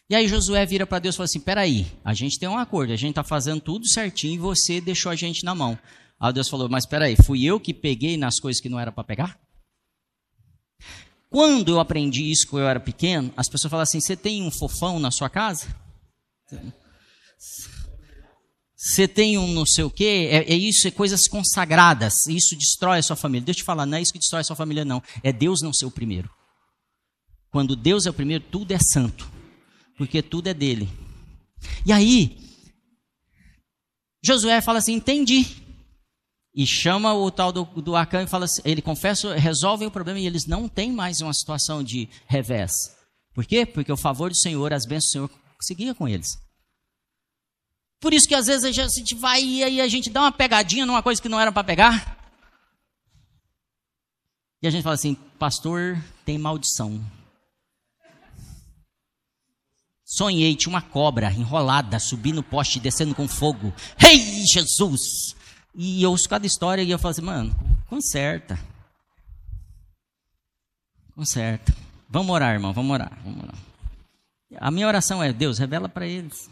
E aí Josué vira para Deus e fala assim: peraí, a gente tem um acordo, a gente está fazendo tudo certinho e você deixou a gente na mão. Aí Deus falou: mas peraí, fui eu que peguei nas coisas que não era para pegar? Quando eu aprendi isso quando eu era pequeno, as pessoas falam assim: você tem um fofão na sua casa? Você tem um não sei o quê, é, é, isso, é coisas consagradas, isso destrói a sua família. Deixa eu te falar, não é isso que destrói a sua família, não. É Deus não ser o primeiro. Quando Deus é o primeiro, tudo é santo, porque tudo é dele. E aí, Josué fala assim: entendi. E chama o tal do, do Acã e fala assim, ele confessa, resolve o problema e eles não têm mais uma situação de revés. Por quê? Porque o favor do Senhor, as bênçãos do Senhor seguia com eles. Por isso que às vezes a gente vai e aí a gente dá uma pegadinha numa coisa que não era para pegar. E a gente fala assim, pastor, tem maldição. Sonhei, tinha uma cobra enrolada, subindo no poste descendo com fogo. Rei hey, Jesus! E eu ouço cada história e eu falo assim, mano, conserta. Conserta. Vamos orar, irmão, vamos orar, vamos orar. A minha oração é, Deus, revela para eles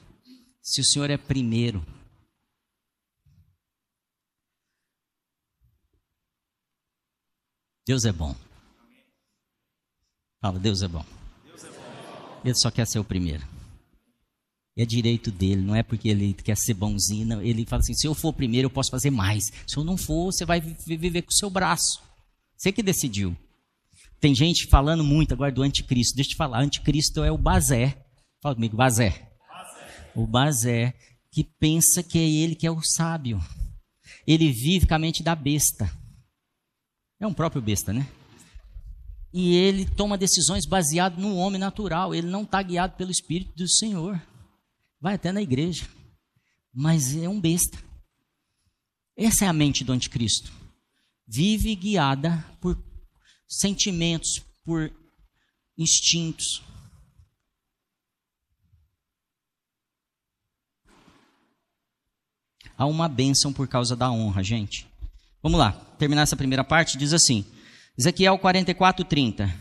se o Senhor é primeiro. Deus é bom. Fala, Deus é bom. Ele só quer ser o primeiro. É direito dele, não é porque ele quer ser bonzinho. Não. Ele fala assim: se eu for o primeiro, eu posso fazer mais. Se eu não for, você vai viver com o seu braço. Você que decidiu. Tem gente falando muito agora do anticristo. Deixa eu te falar: anticristo é o Bazé. Fala comigo, Bazé. O Bazé, que pensa que é ele que é o sábio. Ele vive com a mente da besta. É um próprio besta, né? E ele toma decisões baseado no homem natural. Ele não está guiado pelo Espírito do Senhor. Vai até na igreja. Mas é um besta. Essa é a mente do anticristo. Vive guiada por sentimentos, por instintos. Há uma bênção por causa da honra, gente. Vamos lá, terminar essa primeira parte. Diz assim: Ezequiel 44, 30.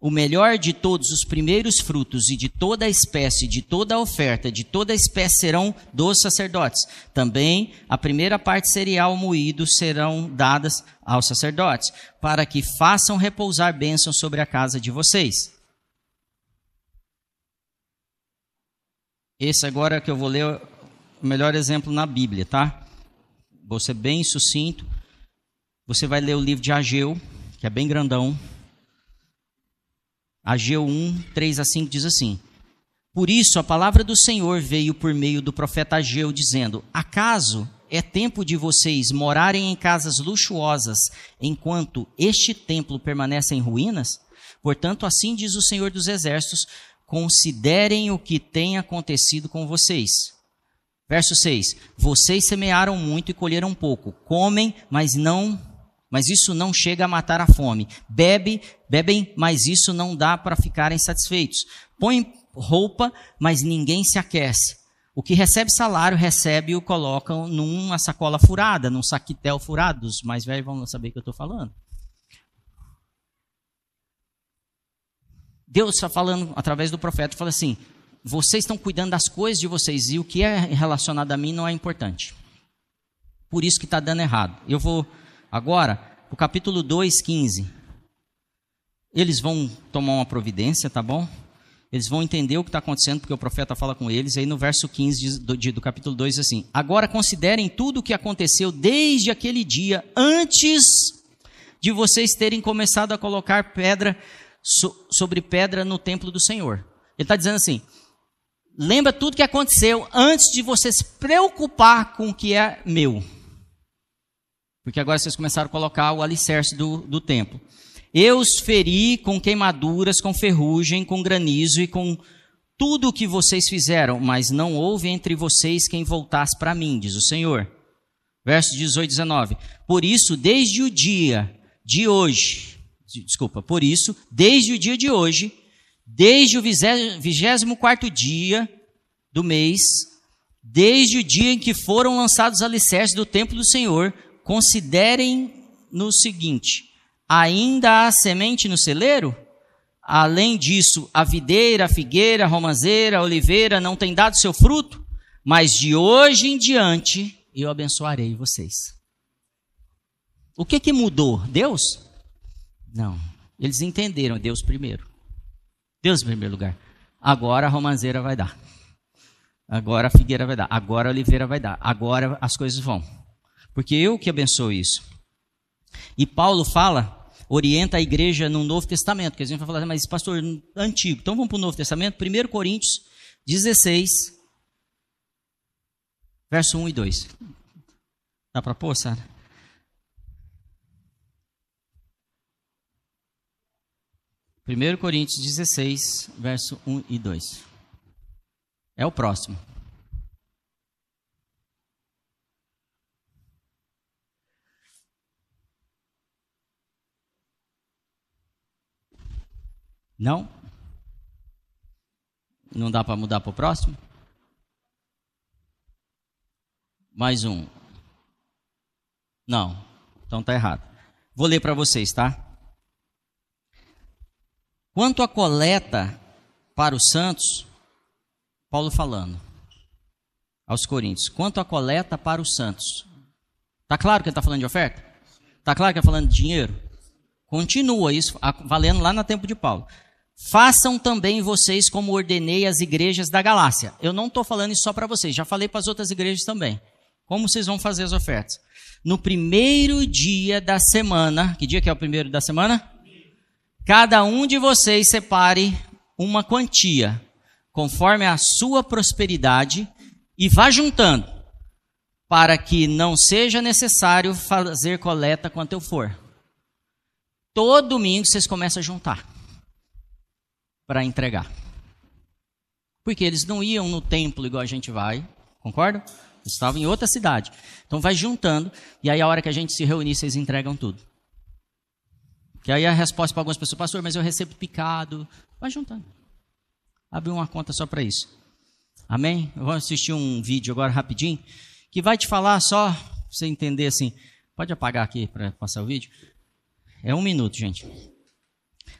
O melhor de todos os primeiros frutos e de toda a espécie, de toda a oferta, de toda a espécie serão dos sacerdotes. Também a primeira parte cereal moído serão dadas aos sacerdotes, para que façam repousar bênçãos sobre a casa de vocês. Esse agora que eu vou ler o melhor exemplo na Bíblia, tá? Vou ser bem sucinto. Você vai ler o livro de Ageu, que é bem grandão. Ageu 1, 3 a 5 diz assim: Por isso a palavra do Senhor veio por meio do profeta Ageu, dizendo: Acaso é tempo de vocês morarem em casas luxuosas, enquanto este templo permanece em ruínas? Portanto, assim diz o Senhor dos Exércitos: considerem o que tem acontecido com vocês. Verso 6: Vocês semearam muito e colheram pouco, comem, mas não mas isso não chega a matar a fome. Bebe, bebem, mas isso não dá para ficarem satisfeitos. Põem roupa, mas ninguém se aquece. O que recebe salário, recebe e o colocam numa sacola furada, num saquitel furado. Os mais velhos vão saber o que eu estou falando. Deus está falando através do profeta, fala assim: vocês estão cuidando das coisas de vocês e o que é relacionado a mim não é importante. Por isso que está dando errado. Eu vou Agora, o capítulo 2, 15. Eles vão tomar uma providência, tá bom? Eles vão entender o que está acontecendo, porque o profeta fala com eles. Aí no verso 15 do, do capítulo 2 diz assim: Agora considerem tudo o que aconteceu desde aquele dia, antes de vocês terem começado a colocar pedra so, sobre pedra no templo do Senhor. Ele está dizendo assim: lembra tudo que aconteceu antes de você se preocupar com o que é meu. Porque agora vocês começaram a colocar o alicerce do, do templo. Eu os feri com queimaduras, com ferrugem, com granizo e com tudo o que vocês fizeram, mas não houve entre vocês quem voltasse para mim, diz o Senhor. Verso 18 19. Por isso, desde o dia de hoje, desculpa, por isso, desde o dia de hoje, desde o vigésimo quarto dia do mês, desde o dia em que foram lançados os alicerces do templo do Senhor, Considerem no seguinte: ainda há semente no celeiro? Além disso, a videira, a figueira, a romanceira, a oliveira não tem dado seu fruto? Mas de hoje em diante eu abençoarei vocês. O que que mudou? Deus? Não. Eles entenderam Deus primeiro. Deus em primeiro lugar. Agora a romanceira vai dar. Agora a figueira vai dar. Agora a oliveira vai dar. Agora as coisas vão. Porque eu que abençoo isso. E Paulo fala, orienta a igreja no Novo Testamento, que a gente vai falar, mas pastor, antigo. Então vamos para o Novo Testamento, 1 Coríntios 16, verso 1 e 2. Dá para pôr, Sara? Primeiro Coríntios 16, verso 1 e 2. É o próximo. Não? Não dá para mudar para o próximo? Mais um. Não. Então tá errado. Vou ler para vocês, tá? Quanto à coleta para os santos, Paulo falando aos Coríntios, quanto à coleta para os santos. Tá claro que ele está falando de oferta? Tá claro que ele está falando de dinheiro? Continua isso, valendo lá no tempo de Paulo. Façam também vocês como ordenei as igrejas da Galácia. Eu não estou falando isso só para vocês, já falei para as outras igrejas também. Como vocês vão fazer as ofertas? No primeiro dia da semana, que dia que é o primeiro da semana? Cada um de vocês separe uma quantia, conforme a sua prosperidade, e vá juntando, para que não seja necessário fazer coleta quanto eu for. Todo domingo vocês começam a juntar para entregar. Porque eles não iam no templo igual a gente vai, concorda? Estavam em outra cidade. Então vai juntando, e aí a hora que a gente se reunir, vocês entregam tudo. Que aí a resposta para algumas pessoas, pastor, mas eu recebo picado. Vai juntando. Abre uma conta só para isso. Amém? Eu vou assistir um vídeo agora rapidinho, que vai te falar só, pra você entender assim. Pode apagar aqui para passar o vídeo? É um minuto, gente.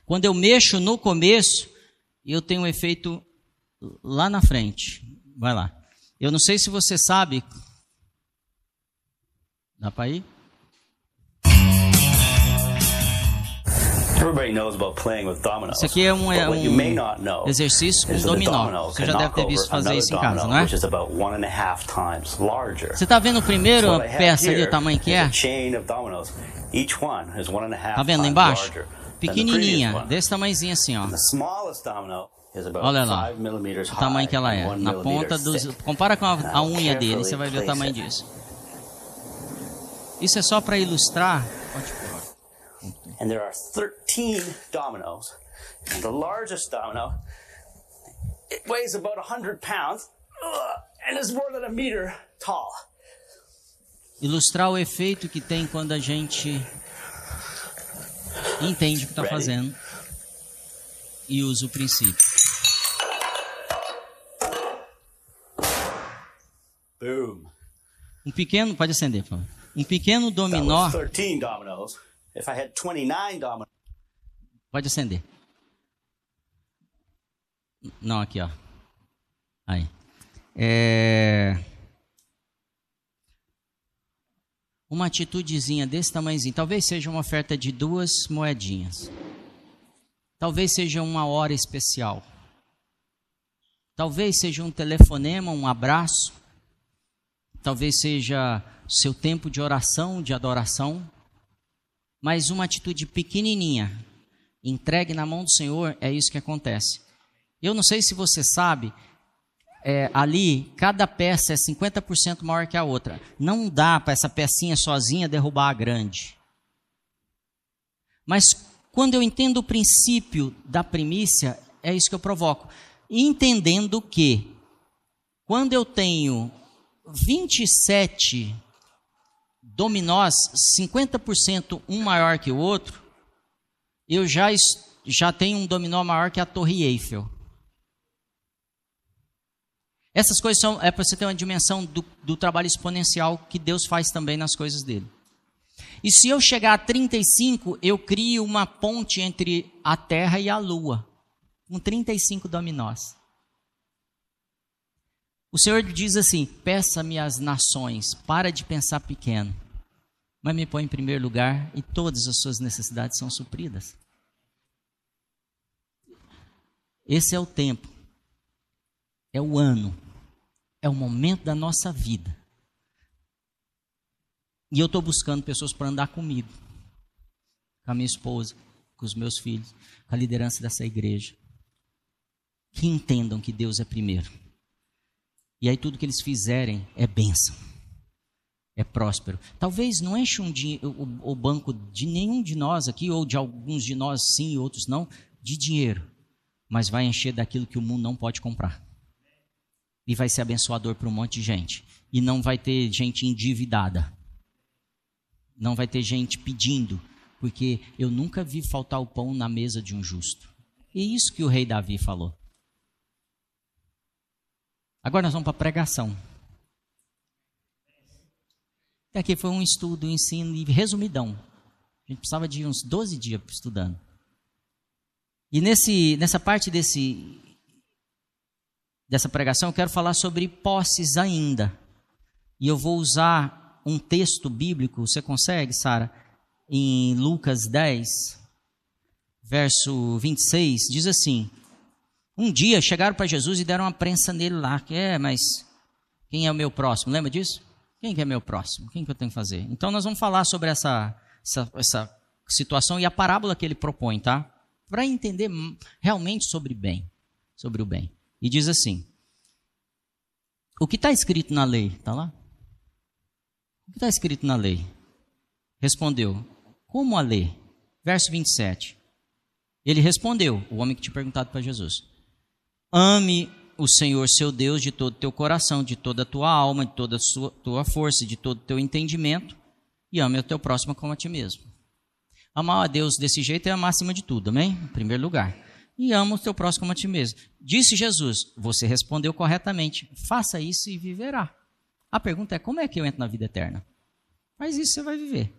Quando eu mexo no começo, eu tenho um efeito lá na frente. Vai lá. Eu não sei se você sabe. Dá para ir? Isso aqui é um, é um exercício com dominó. Você já deve ter visto fazer isso em casa, não é? Você está vendo o primeiro peça ali, o tamanho que é? Está vendo lá embaixo? Pequenininha, desse tamanhozinho assim, ó. Olha lá, o tamanho que ela é. Na ponta dos. Compara com a, a unha dele, você vai ver o tamanho disso. Isso é só para ilustrar. And there are 13 dominoes. And the largest domino, it weighs about 100 pounds and is more than a meter tall. Ilustrar o efeito que tem quando a gente entende o que está fazendo e usa o princípio. Boom. Um pequeno, pode acender, por favor. Um pequeno dominó. Pode acender. Não, aqui, ó. Aí. É... Uma atitudezinha desse tamanhozinho. Talvez seja uma oferta de duas moedinhas. Talvez seja uma hora especial. Talvez seja um telefonema, um abraço talvez seja seu tempo de oração, de adoração, mas uma atitude pequenininha, entregue na mão do Senhor, é isso que acontece. Eu não sei se você sabe, é, ali cada peça é 50% maior que a outra. Não dá para essa pecinha sozinha derrubar a grande. Mas quando eu entendo o princípio da primícia, é isso que eu provoco. Entendendo que quando eu tenho 27 dominós, 50% um maior que o outro, eu já, já tenho um dominó maior que a Torre Eiffel. Essas coisas são é para você ter uma dimensão do, do trabalho exponencial que Deus faz também nas coisas dele. E se eu chegar a 35, eu crio uma ponte entre a Terra e a Lua, com 35 dominós. O Senhor diz assim: peça-me as nações, para de pensar pequeno, mas me põe em primeiro lugar e todas as suas necessidades são supridas. Esse é o tempo, é o ano, É o momento da nossa vida. E eu estou buscando pessoas para andar comigo, com a minha esposa, com os meus filhos, com a liderança dessa igreja, que entendam que Deus é primeiro. E aí tudo que eles fizerem é bênção, é próspero. Talvez não enche um o, o banco de nenhum de nós aqui, ou de alguns de nós sim e outros não, de dinheiro, mas vai encher daquilo que o mundo não pode comprar. E vai ser abençoador para um monte de gente. E não vai ter gente endividada. Não vai ter gente pedindo, porque eu nunca vi faltar o pão na mesa de um justo. E é isso que o rei Davi falou. Agora nós vamos para a pregação. E aqui foi um estudo, um ensino resumidão. A gente precisava de uns 12 dias estudando. E nesse, nessa parte desse, dessa pregação, eu quero falar sobre posses ainda. E eu vou usar um texto bíblico, você consegue, Sara? Em Lucas 10, verso 26, diz assim: Um dia chegaram para Jesus e deram uma prensa nele lá, que é, mas quem é o meu próximo? Lembra disso? Quem que é meu próximo? Quem que eu tenho que fazer? Então nós vamos falar sobre essa, essa, essa situação e a parábola que ele propõe, tá? Para entender realmente sobre bem, sobre o bem. E diz assim: O que está escrito na lei? Está lá? O que está escrito na lei? Respondeu: Como a lei? Verso 27. Ele respondeu, o homem que tinha perguntado para Jesus: Ame o Senhor seu Deus de todo teu coração, de toda a tua alma, de toda a sua, tua força, de todo o teu entendimento, e ame o teu próximo como a ti mesmo. Amar a Deus desse jeito é a máxima de tudo, amém? Em primeiro lugar e ama o teu próximo como a ti mesmo. Disse Jesus, você respondeu corretamente, faça isso e viverá. A pergunta é, como é que eu entro na vida eterna? Mas isso você vai viver.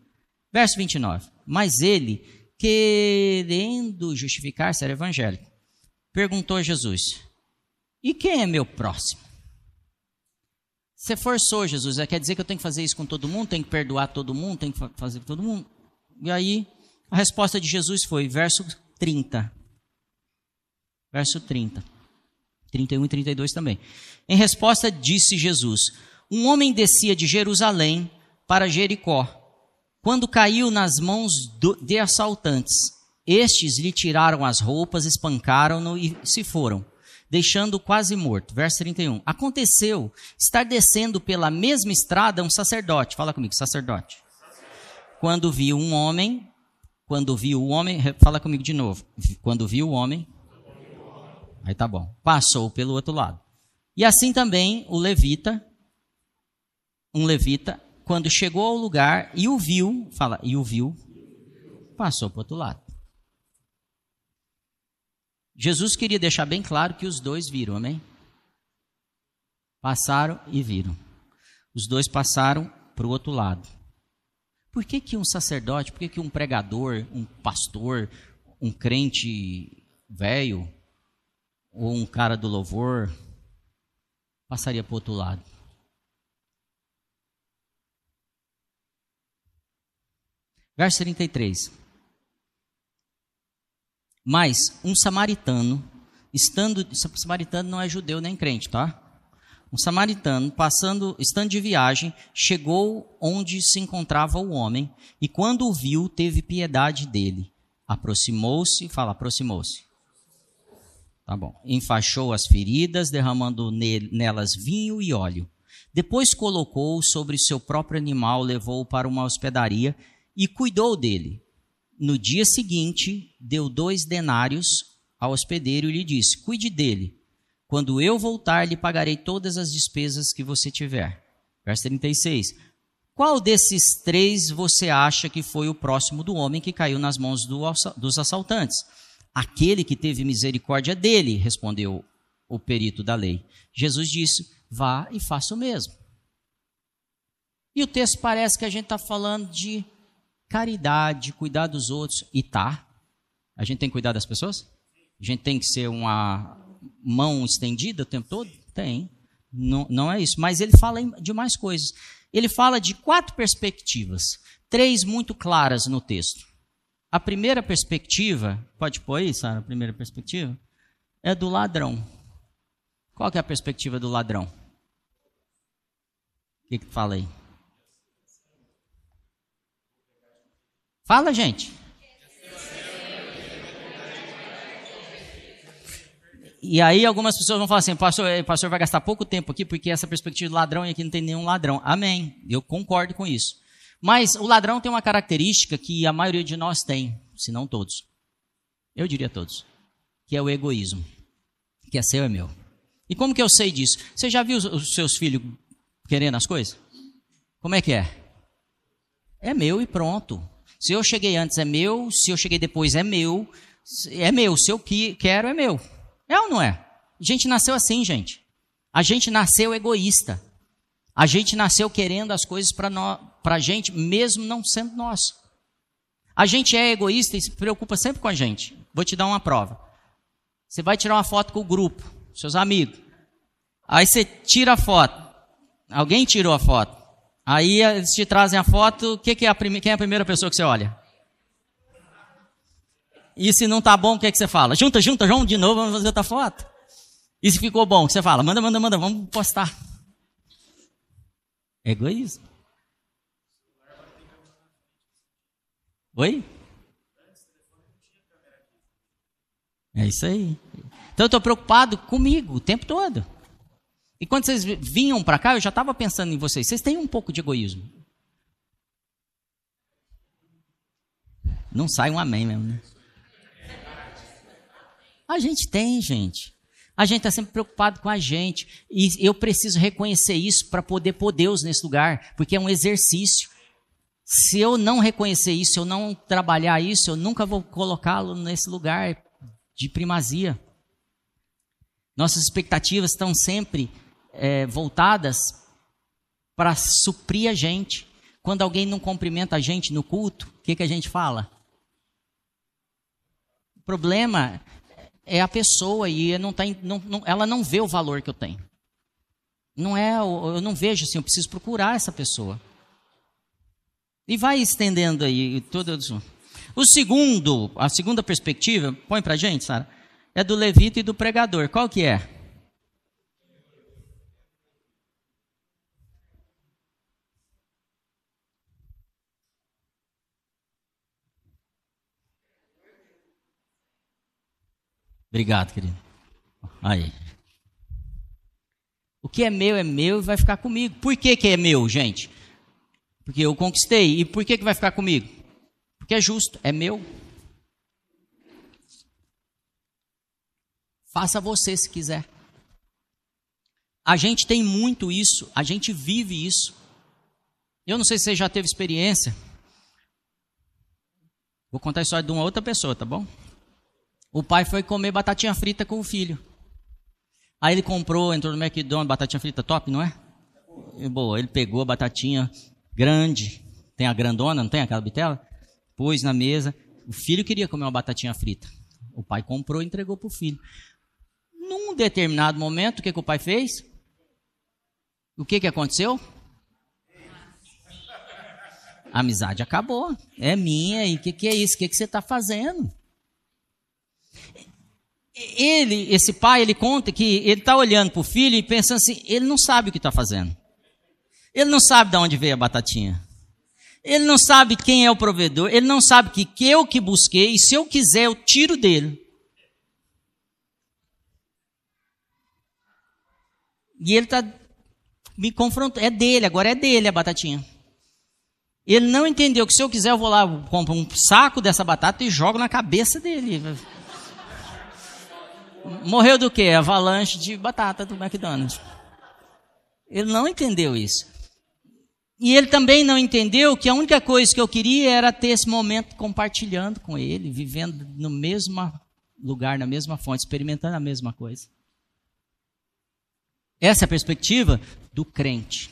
Verso 29, mas ele, querendo justificar-se, era evangélico, perguntou a Jesus, e quem é meu próximo? Você forçou, Jesus, quer dizer que eu tenho que fazer isso com todo mundo, tenho que perdoar todo mundo, tenho que fazer com todo mundo? E aí, a resposta de Jesus foi, verso 30, verso 30. 31 e 32 também. Em resposta, disse Jesus: Um homem descia de Jerusalém para Jericó, quando caiu nas mãos de assaltantes. Estes lhe tiraram as roupas, espancaram-no e se foram, deixando-o quase morto. Verso 31. Aconteceu estar descendo pela mesma estrada um sacerdote. Fala comigo, sacerdote. Quando viu um homem, quando viu o homem, fala comigo de novo. Quando viu o homem, Aí tá bom. Passou pelo outro lado. E assim também o levita, um levita, quando chegou ao lugar e o viu, fala, e o viu, passou para o outro lado. Jesus queria deixar bem claro que os dois viram, amém? Passaram e viram. Os dois passaram para o outro lado. Por que, que um sacerdote, por que, que um pregador, um pastor, um crente velho, ou um cara do louvor passaria para o outro lado. Verso 33. Mas um samaritano, estando. Samaritano não é judeu nem crente, tá? Um samaritano, passando, estando de viagem, chegou onde se encontrava o homem, e quando o viu, teve piedade dele. Aproximou-se, fala, aproximou-se Tá bom. Enfaixou as feridas, derramando nelas vinho e óleo. Depois colocou sobre seu próprio animal, levou-o para uma hospedaria e cuidou dele. No dia seguinte, deu dois denários ao hospedeiro e lhe disse: Cuide dele. Quando eu voltar, lhe pagarei todas as despesas que você tiver. Verso 36. Qual desses três você acha que foi o próximo do homem que caiu nas mãos do, dos assaltantes? Aquele que teve misericórdia dele, respondeu o perito da lei. Jesus disse: vá e faça o mesmo. E o texto parece que a gente está falando de caridade, cuidar dos outros. E tá. A gente tem que cuidar das pessoas? A gente tem que ser uma mão estendida o tempo todo? Tem. Não, não é isso. Mas ele fala de mais coisas. Ele fala de quatro perspectivas, três muito claras no texto. A primeira perspectiva, pode pôr aí, Sara, a primeira perspectiva, é do ladrão. Qual que é a perspectiva do ladrão? O que, que fala aí? Fala, gente. E aí algumas pessoas vão falar assim, pastor, eh, pastor vai gastar pouco tempo aqui porque essa perspectiva de ladrão e aqui não tem nenhum ladrão. Amém. Eu concordo com isso. Mas o ladrão tem uma característica que a maioria de nós tem, se não todos. Eu diria todos. Que é o egoísmo. Que é seu é meu. E como que eu sei disso? Você já viu os seus filhos querendo as coisas? Como é que é? É meu e pronto. Se eu cheguei antes é meu, se eu cheguei depois é meu, é meu. Se eu quero é meu. É ou não é? A gente nasceu assim, gente. A gente nasceu egoísta. A gente nasceu querendo as coisas para a gente, mesmo não sendo nosso. A gente é egoísta e se preocupa sempre com a gente. Vou te dar uma prova. Você vai tirar uma foto com o grupo, seus amigos. Aí você tira a foto. Alguém tirou a foto. Aí eles te trazem a foto. Que que é a quem é a primeira pessoa que você olha? E se não tá bom, o que, é que você fala? Junta, junta, junta de novo, vamos fazer outra foto. E se ficou bom, o que você fala? Manda, manda, manda, vamos postar. Egoísmo. Oi? É isso aí. Então eu estou preocupado comigo o tempo todo. E quando vocês vinham para cá, eu já estava pensando em vocês. Vocês têm um pouco de egoísmo. Não sai um amém mesmo, né? A gente tem, gente. A gente está sempre preocupado com a gente. E eu preciso reconhecer isso para poder pôr Deus nesse lugar, porque é um exercício. Se eu não reconhecer isso, se eu não trabalhar isso, eu nunca vou colocá-lo nesse lugar de primazia. Nossas expectativas estão sempre é, voltadas para suprir a gente. Quando alguém não cumprimenta a gente no culto, o que, que a gente fala? O problema é a pessoa e não tá, não, não, ela não vê o valor que eu tenho. Não é, eu não vejo assim, eu preciso procurar essa pessoa. E vai estendendo aí todo o segundo, a segunda perspectiva, põe para gente, Sara, é do levita e do pregador. Qual que é? Obrigado, querido. Aí. O que é meu é meu e vai ficar comigo. Por que, que é meu, gente? Porque eu conquistei. E por que, que vai ficar comigo? Porque é justo, é meu. Faça você se quiser. A gente tem muito isso, a gente vive isso. Eu não sei se você já teve experiência. Vou contar a história de uma outra pessoa, tá bom? O pai foi comer batatinha frita com o filho. Aí ele comprou, entrou no McDonald's, batatinha frita top, não é? Boa, ele pegou a batatinha grande, tem a grandona, não tem aquela bitela? Pôs na mesa. O filho queria comer uma batatinha frita. O pai comprou e entregou para o filho. Num determinado momento, o que, que o pai fez? O que, que aconteceu? A amizade acabou. É minha. E o que, que é isso? O que, que você está fazendo? Ele, esse pai, ele conta que ele está olhando para o filho e pensando assim: ele não sabe o que está fazendo. Ele não sabe de onde veio a batatinha. Ele não sabe quem é o provedor. Ele não sabe que, que eu que busquei e se eu quiser eu tiro dele. E ele está me confrontando. É dele, agora é dele a batatinha. Ele não entendeu que se eu quiser eu vou lá, compro um saco dessa batata e jogo na cabeça dele. Morreu do quê? Avalanche de batata do McDonald's. Ele não entendeu isso. E ele também não entendeu que a única coisa que eu queria era ter esse momento compartilhando com ele, vivendo no mesmo lugar, na mesma fonte, experimentando a mesma coisa. Essa é a perspectiva do crente.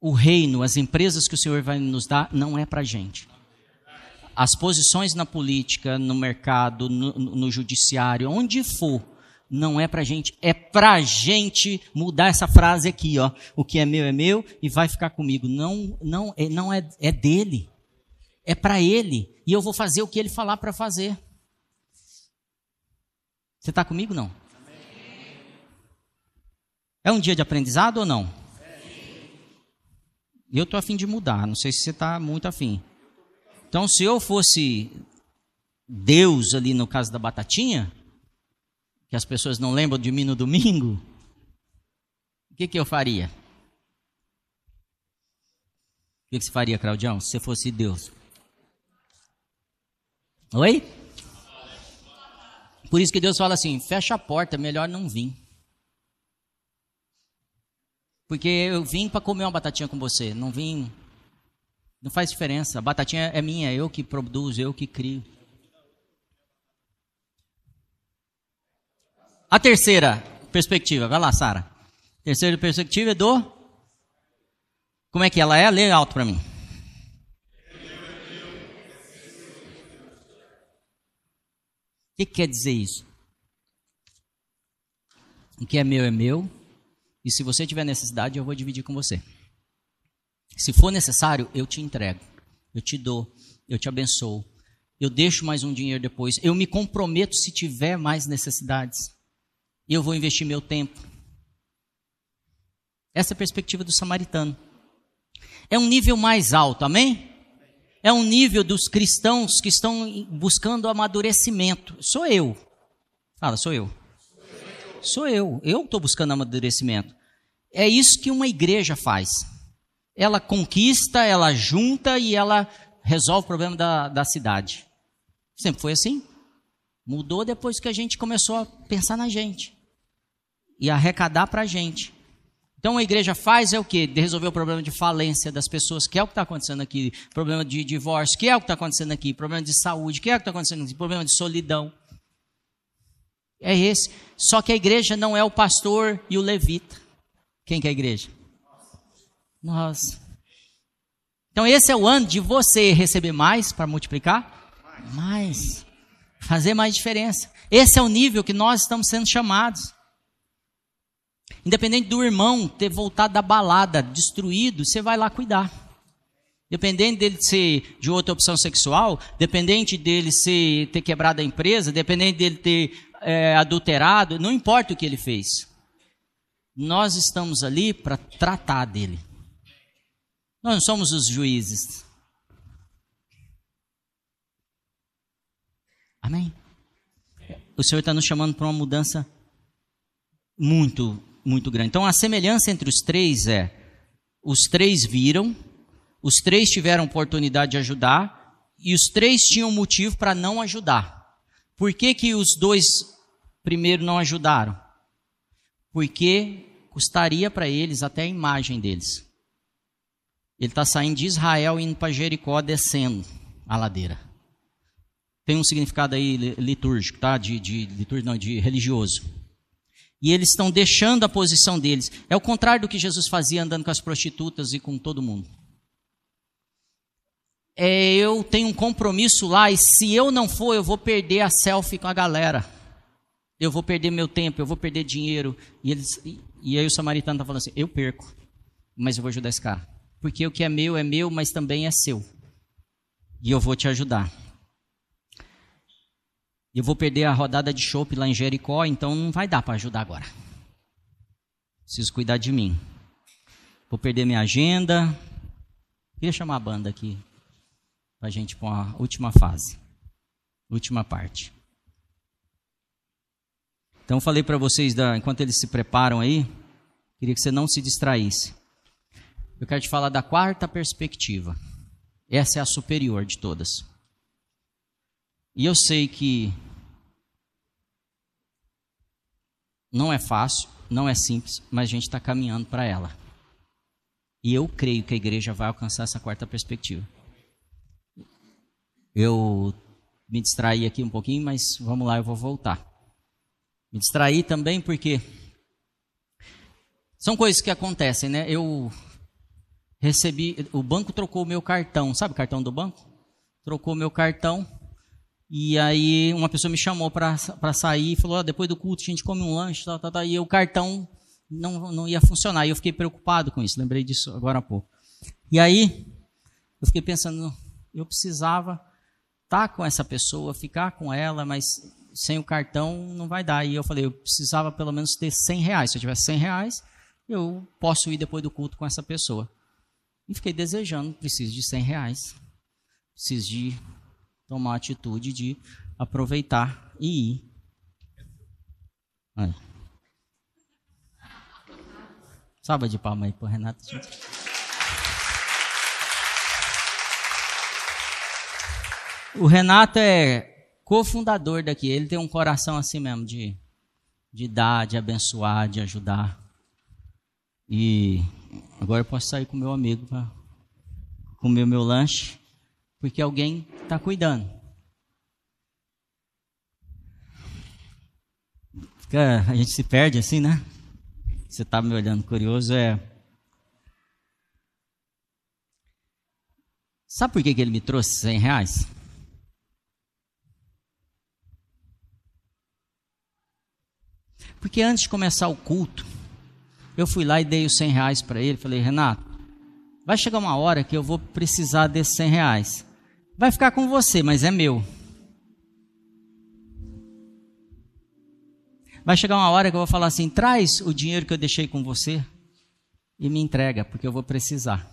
O reino, as empresas que o Senhor vai nos dar, não é para gente as posições na política, no mercado, no, no judiciário, onde for, não é para gente, é para gente mudar essa frase aqui, ó. O que é meu é meu e vai ficar comigo. Não, não, é, não é, é dele. É para ele e eu vou fazer o que ele falar para fazer. Você está comigo não? É um dia de aprendizado ou não? Eu estou afim de mudar, não sei se você está muito afim. Então, se eu fosse Deus ali no caso da batatinha, que as pessoas não lembram de mim no domingo, o que, que eu faria? O que, que você faria, Claudião, se você fosse Deus? Oi? Por isso que Deus fala assim: fecha a porta, melhor não vir. Porque eu vim para comer uma batatinha com você, não vim. Não faz diferença. A batatinha é minha, eu que produzo, eu que crio. A terceira perspectiva, vai lá, Sara. Terceira perspectiva é do. Como é que ela é? Lê alto para mim. O que, que quer dizer isso? O que é meu é meu, e se você tiver necessidade, eu vou dividir com você. Se for necessário, eu te entrego, eu te dou, eu te abençoo, eu deixo mais um dinheiro depois, eu me comprometo se tiver mais necessidades, eu vou investir meu tempo. Essa é a perspectiva do samaritano. É um nível mais alto, amém? É um nível dos cristãos que estão buscando amadurecimento. Sou eu. Fala, sou eu. Sou eu. Eu estou buscando amadurecimento. É isso que uma igreja faz. Ela conquista, ela junta e ela resolve o problema da, da cidade. Sempre foi assim. Mudou depois que a gente começou a pensar na gente e arrecadar para a gente. Então a igreja faz é o que? De resolver o problema de falência das pessoas, que é o que está acontecendo aqui, problema de divórcio, que é o que está acontecendo aqui, problema de saúde, que é o que está acontecendo aqui, problema de solidão. É esse. Só que a igreja não é o pastor e o levita. Quem que é a igreja? Nós. Então esse é o ano de você receber mais para multiplicar? Mais. Fazer mais diferença. Esse é o nível que nós estamos sendo chamados. Independente do irmão ter voltado da balada, destruído, você vai lá cuidar. Dependente dele ser de outra opção sexual, dependente dele ser, ter quebrado a empresa, dependente dele ter é, adulterado, não importa o que ele fez. Nós estamos ali para tratar dele. Nós somos os juízes. Amém? O Senhor está nos chamando para uma mudança muito, muito grande. Então a semelhança entre os três é: os três viram, os três tiveram oportunidade de ajudar, e os três tinham motivo para não ajudar. Por que, que os dois primeiro não ajudaram? Porque custaria para eles até a imagem deles. Ele está saindo de Israel indo para Jericó, descendo a ladeira. Tem um significado aí litúrgico, tá? De, de litúrgico, não, de religioso. E eles estão deixando a posição deles. É o contrário do que Jesus fazia andando com as prostitutas e com todo mundo. É, eu tenho um compromisso lá e se eu não for, eu vou perder a selfie com a galera eu vou perder meu tempo, eu vou perder dinheiro. E, eles, e aí o samaritano está falando assim: eu perco, mas eu vou ajudar esse cara. Porque o que é meu é meu, mas também é seu. E eu vou te ajudar. Eu vou perder a rodada de chopp lá em Jericó, então não vai dar para ajudar agora. Preciso cuidar de mim. Vou perder minha agenda. Queria chamar a banda aqui para a gente para a última fase, última parte. Então, falei para vocês, da, enquanto eles se preparam aí, queria que você não se distraísse. Eu quero te falar da quarta perspectiva. Essa é a superior de todas. E eu sei que não é fácil, não é simples, mas a gente está caminhando para ela. E eu creio que a igreja vai alcançar essa quarta perspectiva. Eu me distraí aqui um pouquinho, mas vamos lá, eu vou voltar. Me distraí também porque são coisas que acontecem, né? Eu recebi, o banco trocou o meu cartão, sabe o cartão do banco? Trocou o meu cartão e aí uma pessoa me chamou para sair e falou: oh, depois do culto a gente come um lanche, tal, tal, tal, e o cartão não, não ia funcionar. E eu fiquei preocupado com isso, lembrei disso agora há pouco. E aí eu fiquei pensando, eu precisava estar tá com essa pessoa, ficar com ela, mas sem o cartão não vai dar. E eu falei, eu precisava pelo menos ter 100 reais. Se eu tivesse 100 reais, eu posso ir depois do culto com essa pessoa. E fiquei desejando, preciso de 100 reais. Preciso de tomar a atitude de aproveitar e ir. Aí. Salva de palma aí pro Renato. O Renato é cofundador daqui. Ele tem um coração assim mesmo de, de dar, de abençoar, de ajudar. E agora eu posso sair com meu amigo para comer o meu lanche, porque alguém está cuidando. Fica, a gente se perde assim, né? Você está me olhando curioso, é. Sabe por que, que ele me trouxe 100 reais? Porque antes de começar o culto, eu fui lá e dei os 100 reais para ele. Falei, Renato, vai chegar uma hora que eu vou precisar desses 100 reais. Vai ficar com você, mas é meu. Vai chegar uma hora que eu vou falar assim: traz o dinheiro que eu deixei com você e me entrega, porque eu vou precisar.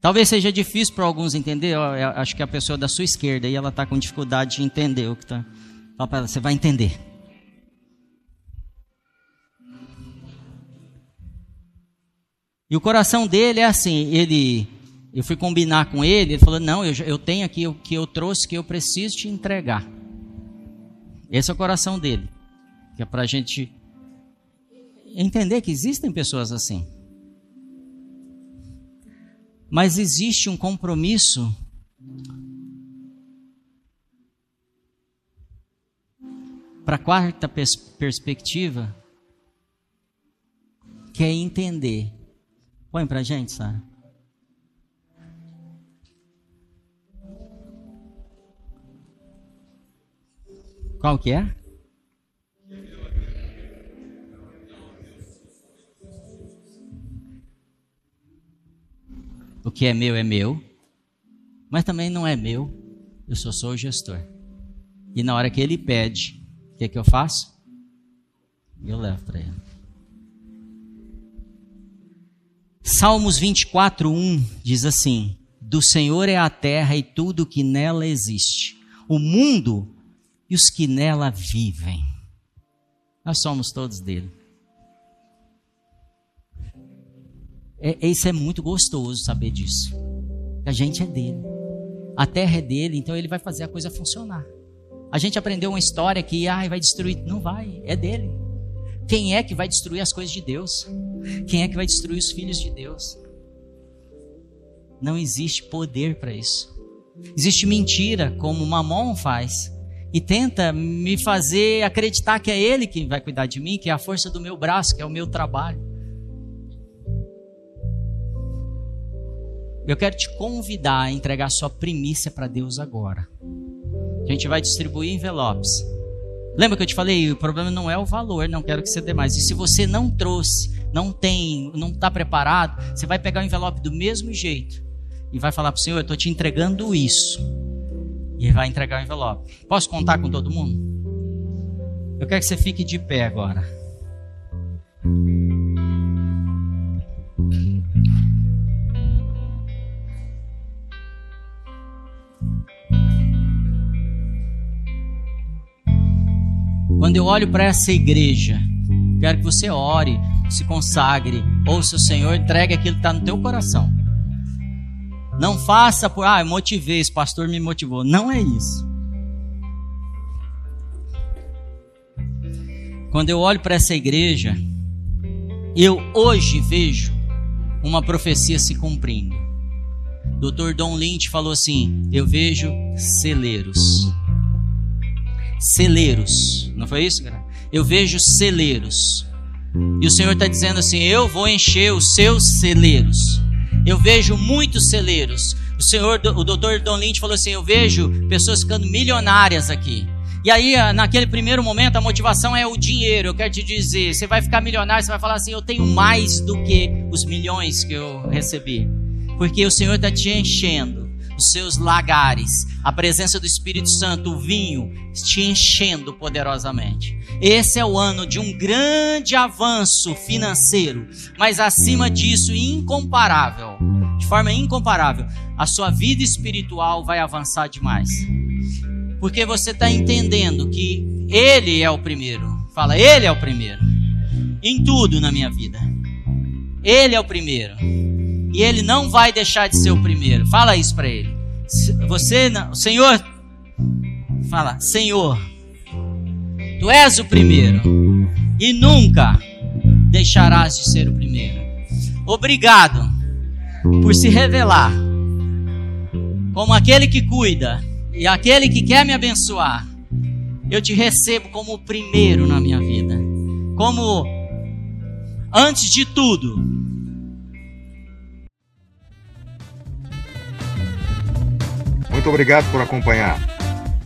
Talvez seja difícil para alguns entender. Eu acho que a pessoa da sua esquerda aí ela está com dificuldade de entender o que está. Fala para ela, você vai entender. E o coração dele é assim, ele, eu fui combinar com ele, ele falou, não, eu, eu tenho aqui o que eu trouxe que eu preciso te entregar. Esse é o coração dele, que é para a gente entender que existem pessoas assim. Mas existe um compromisso para a quarta pers perspectiva, que é entender Põe pra gente, Sara. Qual que é? O que é meu é meu, mas também não é meu, eu só sou o gestor. E na hora que ele pede, o que, é que eu faço? Eu levo para ele. Salmos 24, 1 diz assim: Do Senhor é a terra e tudo que nela existe, o mundo e os que nela vivem. Nós somos todos dele. É, isso é muito gostoso saber disso. A gente é dele. A terra é dele, então ele vai fazer a coisa funcionar. A gente aprendeu uma história que ah, vai destruir. Não vai, é dele. Quem é que vai destruir as coisas de Deus? Quem é que vai destruir os filhos de Deus? Não existe poder para isso. Existe mentira, como Mamon faz, e tenta me fazer acreditar que é ele que vai cuidar de mim, que é a força do meu braço, que é o meu trabalho. Eu quero te convidar a entregar sua primícia para Deus agora. A gente vai distribuir envelopes. Lembra que eu te falei? O problema não é o valor, não quero que você dê mais. E se você não trouxe, não tem, não está preparado, você vai pegar o envelope do mesmo jeito e vai falar para o Senhor: Eu estou te entregando isso. E vai entregar o envelope. Posso contar com todo mundo? Eu quero que você fique de pé agora. Quando eu olho para essa igreja, quero que você ore, se consagre, ouça o Senhor, entregue aquilo que está no teu coração. Não faça por, ah, eu motivei, esse pastor me motivou. Não é isso. Quando eu olho para essa igreja, eu hoje vejo uma profecia se cumprindo. Dr. Don Lynch falou assim: Eu vejo celeiros celeiros. Não foi isso, cara? Eu vejo celeiros. E o Senhor está dizendo assim: Eu vou encher os seus celeiros. Eu vejo muitos celeiros. O Senhor, o doutor Don Lynch falou assim: Eu vejo pessoas ficando milionárias aqui. E aí, naquele primeiro momento, a motivação é o dinheiro. Eu quero te dizer: você vai ficar milionário, você vai falar assim: Eu tenho mais do que os milhões que eu recebi. Porque o Senhor está te enchendo os seus lagares, a presença do Espírito Santo, o vinho, te enchendo poderosamente. Esse é o ano de um grande avanço financeiro, mas acima disso, incomparável, de forma incomparável, a sua vida espiritual vai avançar demais. Porque você está entendendo que Ele é o primeiro. Fala, Ele é o primeiro. Em tudo na minha vida. Ele é o primeiro. E Ele não vai deixar de ser o primeiro. Fala isso para Ele. Você, o Senhor, fala, Senhor, Tu és o primeiro. E nunca deixarás de ser o primeiro. Obrigado por se revelar como aquele que cuida e aquele que quer me abençoar. Eu te recebo como o primeiro na minha vida, como antes de tudo. Muito obrigado por acompanhar.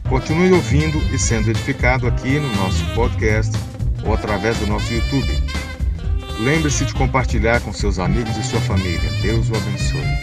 Continue ouvindo e sendo edificado aqui no nosso podcast ou através do nosso YouTube. Lembre-se de compartilhar com seus amigos e sua família. Deus o abençoe.